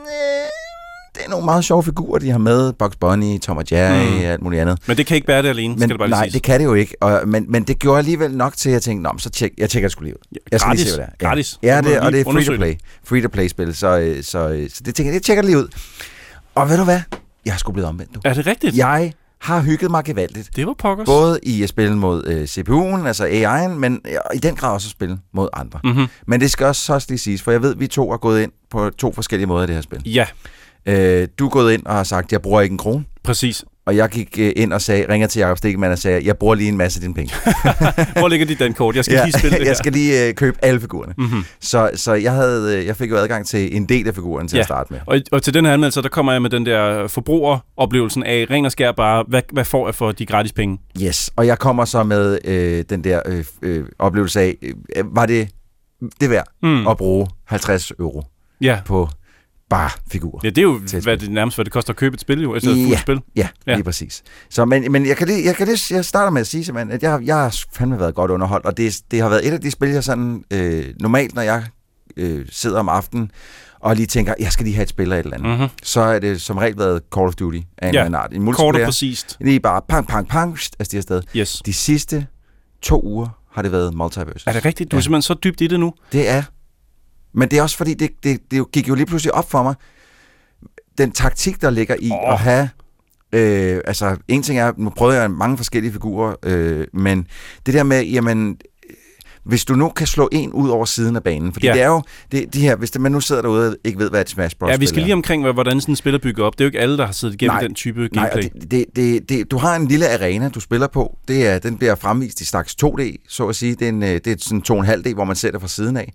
Det er nogle meget sjove figurer, de har med. Bugs Bunny, Tom og Jerry, Mm. alt muligt andet. Men det kan ikke bære det alene, Men, skal det bare lige nej, siges. det kan det jo ikke. Og, men, men det gjorde alligevel nok til, at jeg tænkte, Nå, så tjek, jeg tjekker skulle lige ud. Jeg skal gratis. lige se, hvad det er. Gratis. Ja, ja Så det, og det er free-to-play. Free-to-play-spil, så, øh, så, øh, så det tænker jeg, jeg tjekker lige ud. Og ved du hvad? Jeg har sgu blevet omvendt, du. Er det rigtigt? Jeg har hygget mig gevaldigt. Det var pokkers. Både i at spille mod øh, CPU'en, altså AI'en, men i den grad også at spille mod andre. Mhm. Men det skal også, så også lige siges, for jeg ved, at vi to er gået ind på to forskellige måder i det her spil. Ja, Øh, du er gået ind og har sagt, jeg bruger ikke en krone. præcis. Og jeg gik øh, ind og sagde, ringer til Jacob Stikman og sagde, jeg bruger lige en masse af dine penge. *laughs* Hvor ligger dit dankort? Jeg skal lige spille det *laughs* jeg skal lige øh, købe alle figurerne. Mhm. Så, så jeg, havde, øh, jeg fik jo adgang til en del af figurerne til ja. at starte med. Og, og til den her anmeldelse, der kommer jeg med den der forbrugeroplevelsen af, ren og skær bare, hvad, hvad får jeg for de gratis penge? Yes, og jeg kommer så med øh, den der øh, øh, oplevelse af, øh, var det det værd mm. at bruge 50 euro Ja. på bare figurer? Ja, det er jo et hvad det nærmest, hvad det koster at købe et spil, jo, altså et ja, spil. Ja, ja, lige præcis. Så, men, men jeg, kan lige, jeg, kan lige, jeg starter med at sige simpelthen, at jeg, jeg har fandme været godt underholdt, og det, det har været et af de spil, jeg sådan, øh, normalt, når jeg øh, sidder om aftenen, og lige tænker, jeg skal lige have et spil af et eller andet, Mhm. så er det som regel været Call of Duty af en Ja, eller anden art. En kort og præcist. Lige bare pang, pang, pang, afsted afsted. Yes. De sidste to uger har det været Multiverse. Er det rigtigt? Du er simpelthen så dybt i det nu? Det er. Men det er også fordi, det, det, det gik jo lige pludselig op for mig, den taktik, der ligger i oh. at have... Øh, altså, en ting er, nu prøvede jeg mange forskellige figurer, øh, men det der med, jamen, øh, hvis du nu kan slå en ud over siden af banen, fordi Ja. det er jo, det, de her, hvis det, man nu sidder derude og ikke ved, hvad et Smash Bros. Ja, vi skal lige omkring, hvad- hvordan sådan en spiller bygger op. Det er jo ikke alle, der har siddet igennem Nej, den type Nej, gameplay. og det, det, det, det, du har en lille arena, du spiller på. Det er, den bliver fremvist i slags 2D, så at sige. Det er, en, øh, det er sådan 2,5D, hvor man ser det fra siden af.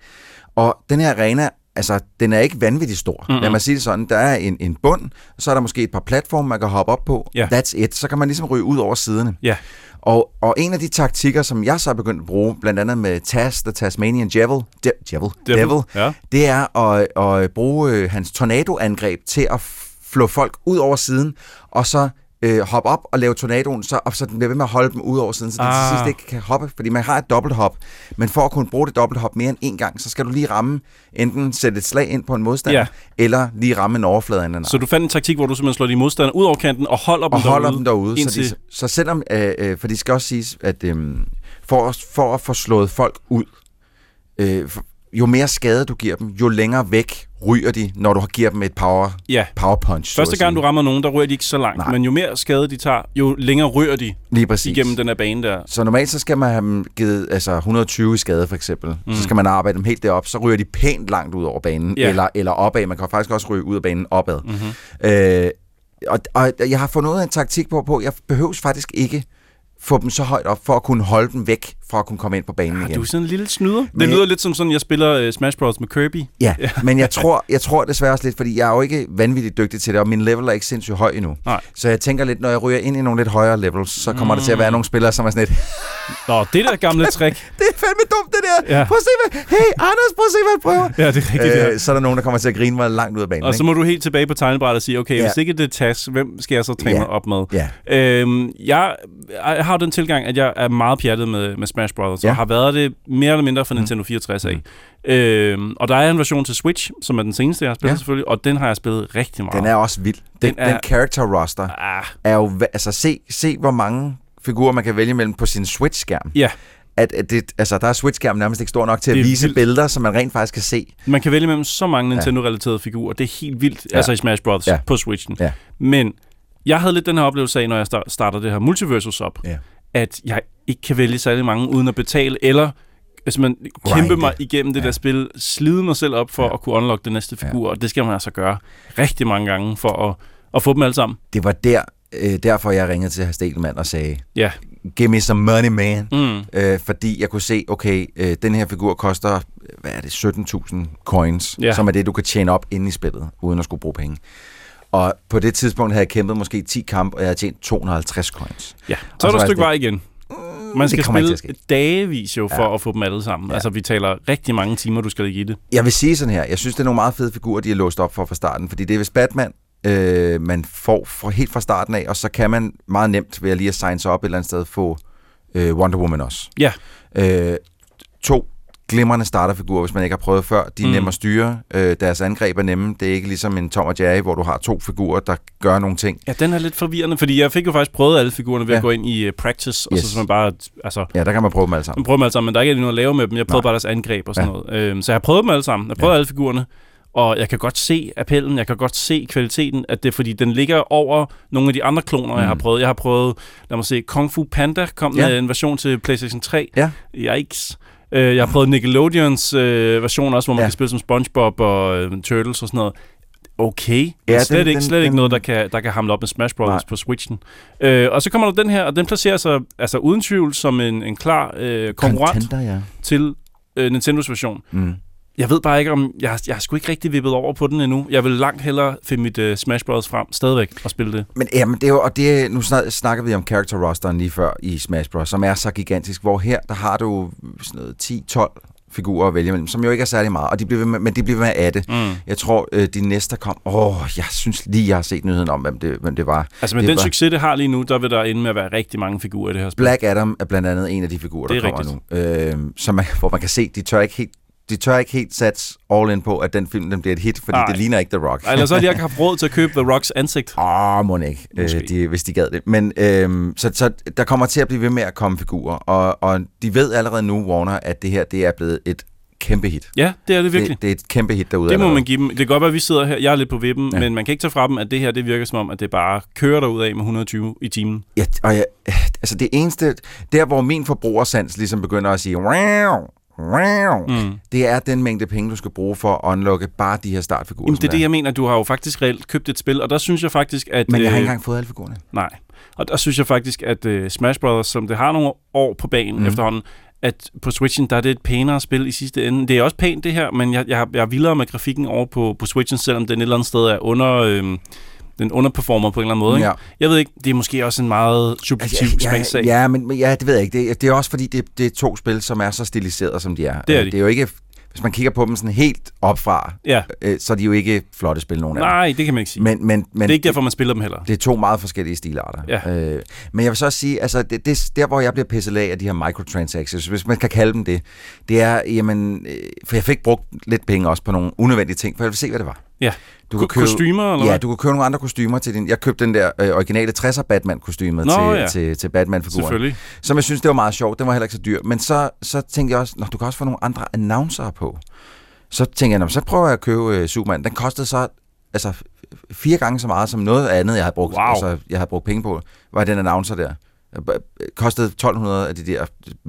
Og den her arena altså, den er ikke vanvittigt stor. Mm-mm. Lad mig sige det sådan. Der er en, en bund, så er der måske et par platforme, man kan hoppe op på. Ja. That's it. Så kan man ligesom ryge ud over siderne. Ja. Og, og en af de taktikker, som jeg så er begyndt at bruge, blandt andet med Taz, The Tasmanian Devil, De- Devil, Devil, Devil, ja. det er at, at bruge øh, hans tornadoangreb til at flå folk ud over siden, og så øh, hoppe op og lave tornadoen, så, og så den bliver ved med at holde dem ud over siden, så Ah. til sidst ikke kan hoppe, fordi man har et dobbelthop. Men for at kunne bruge det dobbelthop mere end en gang, så skal du lige ramme, enten sætte et slag ind på en modstander, Ja. eller lige ramme en overflade anden Så du fandt en taktik, hvor du simpelthen slår de modstandere ud over kanten og holder dem og holder derude, dem derude. Så, indtil... de, så selvom, øh, øh, for de skal også siges, at øh, for, at- for at få slået folk ud, øh, for- jo mere skade du giver dem, jo længere væk ryger de, når du giver dem et power, Ja. power punch. Første gang du rammer nogen, der rører de ikke så langt, Nej. men jo mere skade de tager, jo længere rører de Lige præcis. igennem den her bane der. Så normalt så skal man have dem givet altså 120 i skade for eksempel. Mm. Så skal man arbejde dem helt derop, så ryger de pænt langt ud over banen, Ja. eller, eller opad. Man kan faktisk også ryge ud af banen opad. Mhm. Øh, og, og jeg har fundet ud af en taktik på, på jeg behøves faktisk ikke få dem så højt op, for at kunne holde dem væk, fra at kunne komme ind på banen igen. Du er sådan en lille snyder. Men det jeg- lyder lidt som sådan, jeg spiller uh, Smash Bros. med Kirby. *laughs* Ja, men jeg tror, jeg tror desværre også lidt, fordi jeg er jo ikke vanvittigt dygtig til det, og min level er ikke sindssygt høj endnu. Nej. Så jeg tænker lidt, når jeg ryger ind i nogle lidt højere levels, så kommer mm. der til at være nogle spillere, som er sådan lidt, *laughs* Nå, det der gamle trick. *laughs* det er fandme dumt det der. Ja. Prøv at se, hvad, hey Anders, prøv at se, hvad han prøver. Ja, det er rigtigt, ja. Øh, så er der nogen, der kommer til at grine mig langt ud af banen. Og så ikke? må du helt tilbage på tegnebrættet og sige, okay, Ja. hvis ikke det er TAS, hvem skal jeg så træne Ja. op med? Ja. Øhm, jeg, jeg har den tilgang, at jeg er meget pjattet med, med Smash Bros. Ja. Ja. og har været det mere eller mindre fra Nintendo 64 af. Øhm, og der er en version til Switch, som er den seneste, jeg har spillet ja. Selvfølgelig, og den har jeg spillet rigtig meget. Den er også vild. Den, Den er- den character roster Ah. er jo... Altså, se, se hvor mange figurer, man kan vælge mellem på sin Switch-skærm. Ja. At, at det, altså, der er Switch-skærmen nærmest ikke stor nok til at vise vildt. billeder, som man rent faktisk kan se. Man kan vælge mellem så mange Nintendo-relaterede figurer. Det er helt vildt, ja. Altså i Smash Bros. Ja. på Switchen. Ja. Men jeg havde lidt den her oplevelse af, når jeg star- starter det her Multiversus op, Ja. At jeg ikke kan vælge særlig mange uden at betale, eller hvis man kæmpe Grinde. mig igennem det Ja. der spil, slide mig selv op for Ja. at kunne unlock det næste figur, og det skal man altså gøre rigtig mange gange for at, at få dem alle sammen. Det var der, øh, derfor, jeg ringede til herr Stelman og sagde, Ja. give me some money, man. Mm. Øh, fordi jeg kunne se, okay, øh, den her figur koster, hvad er det, 17.000 coins, Ja. som er det, du kan tjene op inde i spillet, uden at skulle bruge penge. Og på det tidspunkt havde jeg kæmpet måske 10 kampe, og jeg havde tjent 250 coins. Ja, så er der et stykke vej igen. Man skal spille dagevis jo for Ja. at få dem alle sammen. Ja. Altså, vi taler rigtig mange timer, du skal lægge i det. Jeg vil sige sådan her, jeg synes, det er nogle meget fede figurer, de har låst op for fra starten, fordi det er hvis Batman, øh, man får fra, helt fra starten af, og så kan man meget nemt ved at lige at signe sig op et eller andet sted få øh, Wonder Woman også. Ja. Øh, to glimrende starterfigurer, hvis man ikke har prøvet før. De er Mm. mm. nemme at styre. Øh, deres angreb er nemme. Det er ikke ligesom en Tom og Jerry, hvor du har to figurer, der gør nogle ting. Ja, den er lidt forvirrende, fordi jeg fik jo faktisk prøvet alle figurerne ved ja. At gå ind i uh, practice, og Yes. så så man bare, altså, Ja, der kan man prøve dem alle man sammen. prøver dem alle sammen, men der er ikke noget at lave med dem. Jeg prøvede Nej. bare deres angreb og sådan Ja. noget. Øhm, så jeg har prøvet dem alle sammen. Jeg har prøvet ja. alle figurerne, og jeg kan godt se appellen, jeg kan godt se kvaliteten, at det er fordi, den ligger over nogle af de andre kloner, mm. jeg har prøvet. Jeg har prøvet, lad mig se, Kung Fu Panda kom Ja. med en version til PlayStation 3. Ja. Yikes. Øh, jeg har prøvet Nickelodeons øh, version også, hvor man ja. Kan spille som SpongeBob og øh, Turtles og sådan noget. Okay, ja, Ja, slet, den- ikke, den- slet ikke den- noget, der kan, der kan hamle op med Smash Bros. Nej. på Switchen. Øh, og så kommer der den her, og den placerer sig altså uden tvivl som en, en klar øh, konkurrent Contender, ja. til øh, Nintendos version. Mm. Jeg ved bare ikke, om jeg, jeg har sgu ikke rigtig vippet over på den endnu. Jeg vil langt hellere finde mit uh, Smash Bros. frem stadigvæk og spille det. Men jamen, det er jo, og det, nu snak, snakker vi om character rosteren lige før i Smash Bros., som er så gigantisk, hvor her, der har du sådan noget 10-12 figurer at vælge mellem, som jo ikke er særlig meget, og de bliver med, men de bliver med at det. Mm. Jeg tror, øh, de næste kom, åh, jeg synes lige, jeg har set nyheden om, hvem det, hvem det var. Altså med det den var, succes, det har lige nu, der vil der ende med at være rigtig mange figurer i det her spil. Black Adam er blandt andet en af de figurer, der Det er kommer nu. Øh, som man, hvor man kan se, de tør ikke helt de tør ikke helt sats all in på, at den film den bliver et hit, fordi Nej. det ligner ikke The Rock. Ej, Ellers så har de ikke haft råd til at købe The Rocks ansigt. Åh, oh, må ikke, øh, de, hvis de gad det. Men øhm, så, så der kommer til at blive ved med at komme figurer, og, og de ved allerede nu, Warner, at det her det er blevet et kæmpe hit. Ja, det er det virkelig. Det, det er et kæmpe hit derude. Det må allerede. man give dem. Det kan godt være, at vi sidder her, jeg er lidt på vippen, ja. Men man kan ikke tage fra dem, at det her, det virker som om, at det bare kører derud af med 120 i timen. Ja, og jeg, altså det eneste, der hvor min forbrugersans ligesom begynder at sige, wow, Mm. det er den mængde penge, du skal bruge for at unlocke bare de her startfigurer. Jamen, det er det, jeg mener. Du har jo faktisk reelt købt et spil, og der synes jeg faktisk, at... Men jeg har øh, ikke engang fået alle figurerne. Nej. Og der synes jeg faktisk, at uh, Smash Bros., som det har nogle år på banen mm. Efterhånden, at på Switchen, der er det et pænere spil i sidste ende. Det er også pænt, det her, men jeg, jeg, jeg er vildere med grafikken over på, på Switchen, selvom den et eller andet sted er under... Øh, den underperformer på en eller anden måde. Ikke? Ja. Jeg ved ikke, det er måske også en meget subjektiv ja, smagssag. ja, men ja, det ved jeg ikke. Det, det er også fordi, det, det er to spil, som er så stiliseret, som de er. Det er Øh, de. Det er jo ikke... Hvis man kigger på dem sådan helt opfra, Ja. øh, så er de jo ikke flotte spil, nogen af dem. Nej, det kan man ikke sige. Men, men, men det er ikke derfor, man spiller dem heller. Det er to meget forskellige stilarter. Ja. Øh, men jeg vil så også sige, altså det, det, der hvor jeg bliver pisset af af de her microtransactions, hvis man kan kalde dem det, det er, jamen, øh, for jeg fik brugt lidt penge også på nogle unødvendige ting, for jeg vil se, hvad det var. Ja. Du Ko- kostumer, eller Ja, du kunne købe nogle andre kostymer til din... Jeg købte den der øh, originale 60'er Batman-kostymet til, ja. til, til Batman-figuren. Selvfølgelig. Som jeg synes, det var meget sjovt. Den var heller ikke så dyr. Men så, så tænkte jeg også, Nå, du kan også få nogle andre annoncer på. Så tænkte jeg, så prøver jeg at købe øh, Superman. Den kostede så altså, fire gange så meget som noget andet, jeg havde brugt, Wow. altså, jeg havde brugt penge på, var den annoncer der. Øh, Kostede 1200 af de der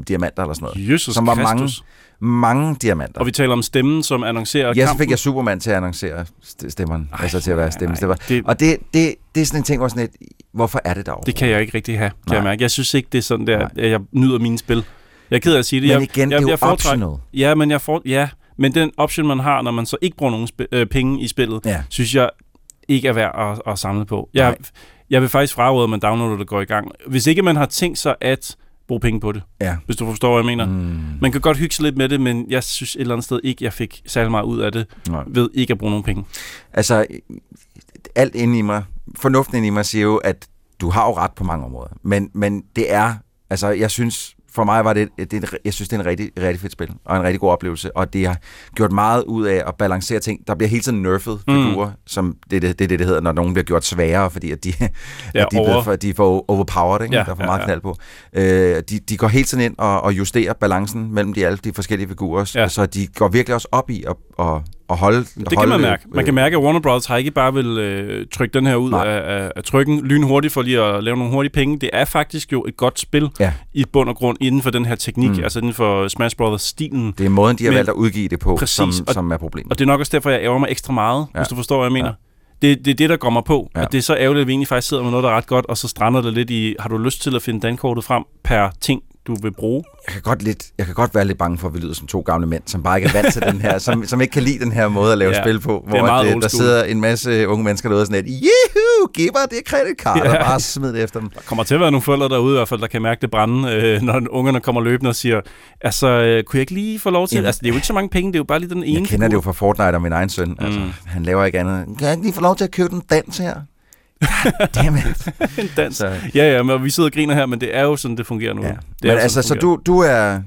diamanter eller sådan noget. Jesus som var mange, Kristus. Mange diamanter. Og vi taler om stemmen, som annoncerer Ja, så fik jeg Superman til at annoncere st- stemmeren. Ej, altså til at være stemme. nej, Det... Og det, det, det er sådan en ting, hvor sådan et, hvorfor er det der Det kan jeg ikke rigtig have, kan Nej. jeg mærke. Jeg synes ikke, det er sådan der, at jeg nyder mine spil. Jeg er ked af at sige det. Men jeg, igen, jeg, det er jo jeg foretræk- optional. Ja, men jeg får, ja, men den option, man har, når man så ikke bruger nogen sp- øh, penge i spillet, Ja. synes jeg ikke er værd at, at samle på. Jeg, jeg vil faktisk fraråde, at man downloader det og går i gang. Hvis ikke man har tænkt sig at bruge penge på det, Ja. hvis du forstår, hvad jeg mener. Mm. Man kan godt hygge sig lidt med det, men jeg synes et eller andet sted ikke, jeg fik særlig meget ud af det, Nej. ved ikke at bruge nogen penge. Altså, alt inde i mig, fornuften inde i mig siger jo, at du har jo ret på mange områder. Men, men det er, altså jeg synes, for mig var det, det jeg synes, det er en rigtig, rigtig fedt spil, og en rigtig god oplevelse, og det har gjort meget ud af at balancere ting. Der bliver hele tiden nerfed figurer, mm. som det det, det, det, hedder, når nogen bliver gjort sværere, fordi at de, *laughs* Ja, at de, er over- for, de er for overpowered, ikke? Ja, der er for meget ja. knald på. Øh, de, de går hele tiden ind og, og justerer balancen mellem de alle de forskellige figurer, ja. så de går virkelig også op i at, at, at holde Det kan holde, man mærke. Man kan øh, mærke, at Warner Bros. har ikke bare vil øh, trykke den her ud Nej. af, af, af trykken lynhurtigt for lige at lave nogle hurtige penge. Det er faktisk jo et godt spil Ja. i bund og grund inden for den her teknik, mm. Altså inden for Smash Bros.-stilen. Det er måden, de har Men- valgt at udgive det på, Præcis, som, og- som er problemet. Og det er nok også derfor, jeg ærger mig ekstra meget, ja. Hvis du forstår, hvad jeg mener. Ja. Det, det er det, der går mig på. Ja. At det er så ærgerligt, at vi egentlig faktisk sidder med noget, der er ret godt, og så strander det lidt i, har du lyst til at finde dankortet frem per ting, du vil bruge? Jeg kan, godt lidt, jeg kan godt være lidt bange for, at vi lyder som to gamle mænd, som bare ikke er vant til den her, som, som ikke kan lide den her måde at lave Ja, ja, spil på, det hvor meget at, øh, der sidder en masse unge mennesker derude og sådan et, Juhu, giv mig det kreditkort, Ja. ja. og bare smid det efter dem. Der kommer til at være nogle forældre derude i hvert fald, der kan mærke det brænde, øh, når ungerne kommer løbende og siger, altså, øh, kunne jeg ikke lige få lov til? Jamen, altså, det er jo ikke så mange penge, det er jo bare lige den ene Jeg kender det jo figur. fra Fortnite og min egen søn. Altså, Mm. han laver ikke andet. Kan jeg ikke lige få lov til at købe den dans her? Damn it. *laughs* en dans. Så- Ja, ja, men vi sidder og griner her, men det er jo sådan, det fungerer nu. Ja. Det Men er altså, sådan, så du, du er...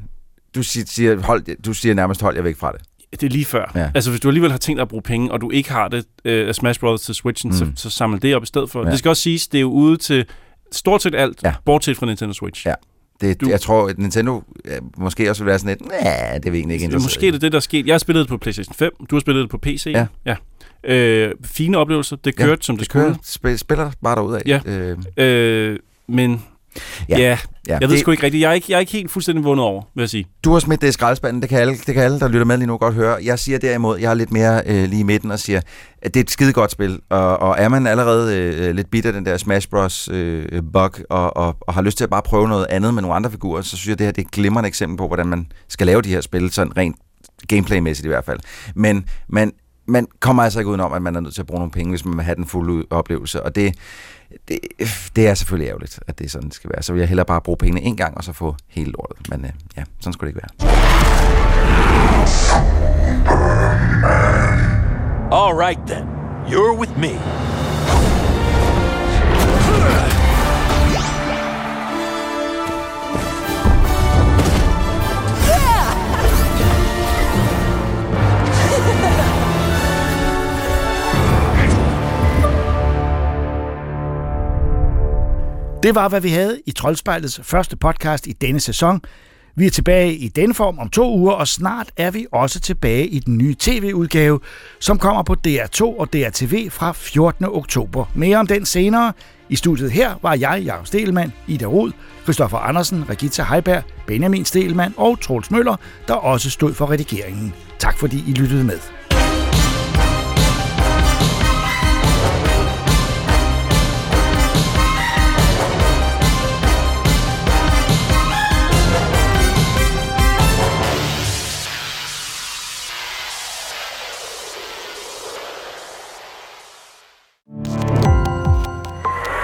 Du siger, hold, du siger nærmest, hold jer væk fra det. Det er lige før. Ja. Altså, hvis du alligevel har tænkt dig at bruge penge, og du ikke har det øh, af Smash Bros. til Switchen, mm. så, så samle det op i stedet for. Ja. Det skal også siges, det er jo ude til stort set alt, ja. Bortset fra Nintendo Switch. Ja. Det, Du-. Jeg tror, at Nintendo måske også vil være sådan lidt, nej, det er vi egentlig ikke interesseret Måske er det det, der er sket. Jeg har spillet det på PlayStation 5, du har spillet det på PC. Ja. ja. Øh, fine oplevelser, det Ja, kørte, som det, det skulle. kører, spil, spiller bare derudad. Ja. Øh, Øh, men ja, Ja. ja, ja. jeg ved det, sgu ikke rigtigt. Jeg er ikke, jeg er ikke helt fuldstændig vundet over, vil jeg sige. Du har smidt det i skraldespanden, det kan, alle, det kan alle, der lytter med lige nu godt høre. Jeg siger derimod, jeg er lidt mere øh, lige i midten og siger, at det er et skide godt spil, og, og er man allerede øh, lidt bitter den der Smash Bros. Øh, bug, og, og, og har lyst til at bare prøve noget andet med nogle andre figurer, så synes jeg, det her det er et glimrende eksempel på, hvordan man skal lave de her spil, sådan rent gameplaymæssigt i hvert fald. Men man, man kommer altså ikke udenom, at man er nødt til at bruge nogle penge, hvis man vil have den fulde oplevelse, og det, det, det er selvfølgelig ærgerligt, at det er sådan, det skal være. Så vil jeg hellere bare bruge pengene en gang, og så få hele lortet. Men øh, ja, sådan skulle det ikke være. All right then. You're with me. Det var, hvad vi havde i Troldspejlets første podcast i denne sæson. Vi er tilbage i denne form om to uger, og snart er vi også tilbage i den nye tv-udgave, som kommer på DR2 og DRTV fra 14. oktober. Mere om den senere. I studiet her var jeg, Jakob Stelmann, Ida Rod, Christoffer Andersen, Regitza Heiberg, Benjamin Stelmann og Troels Møller, der også stod for redigeringen. Tak fordi I lyttede med.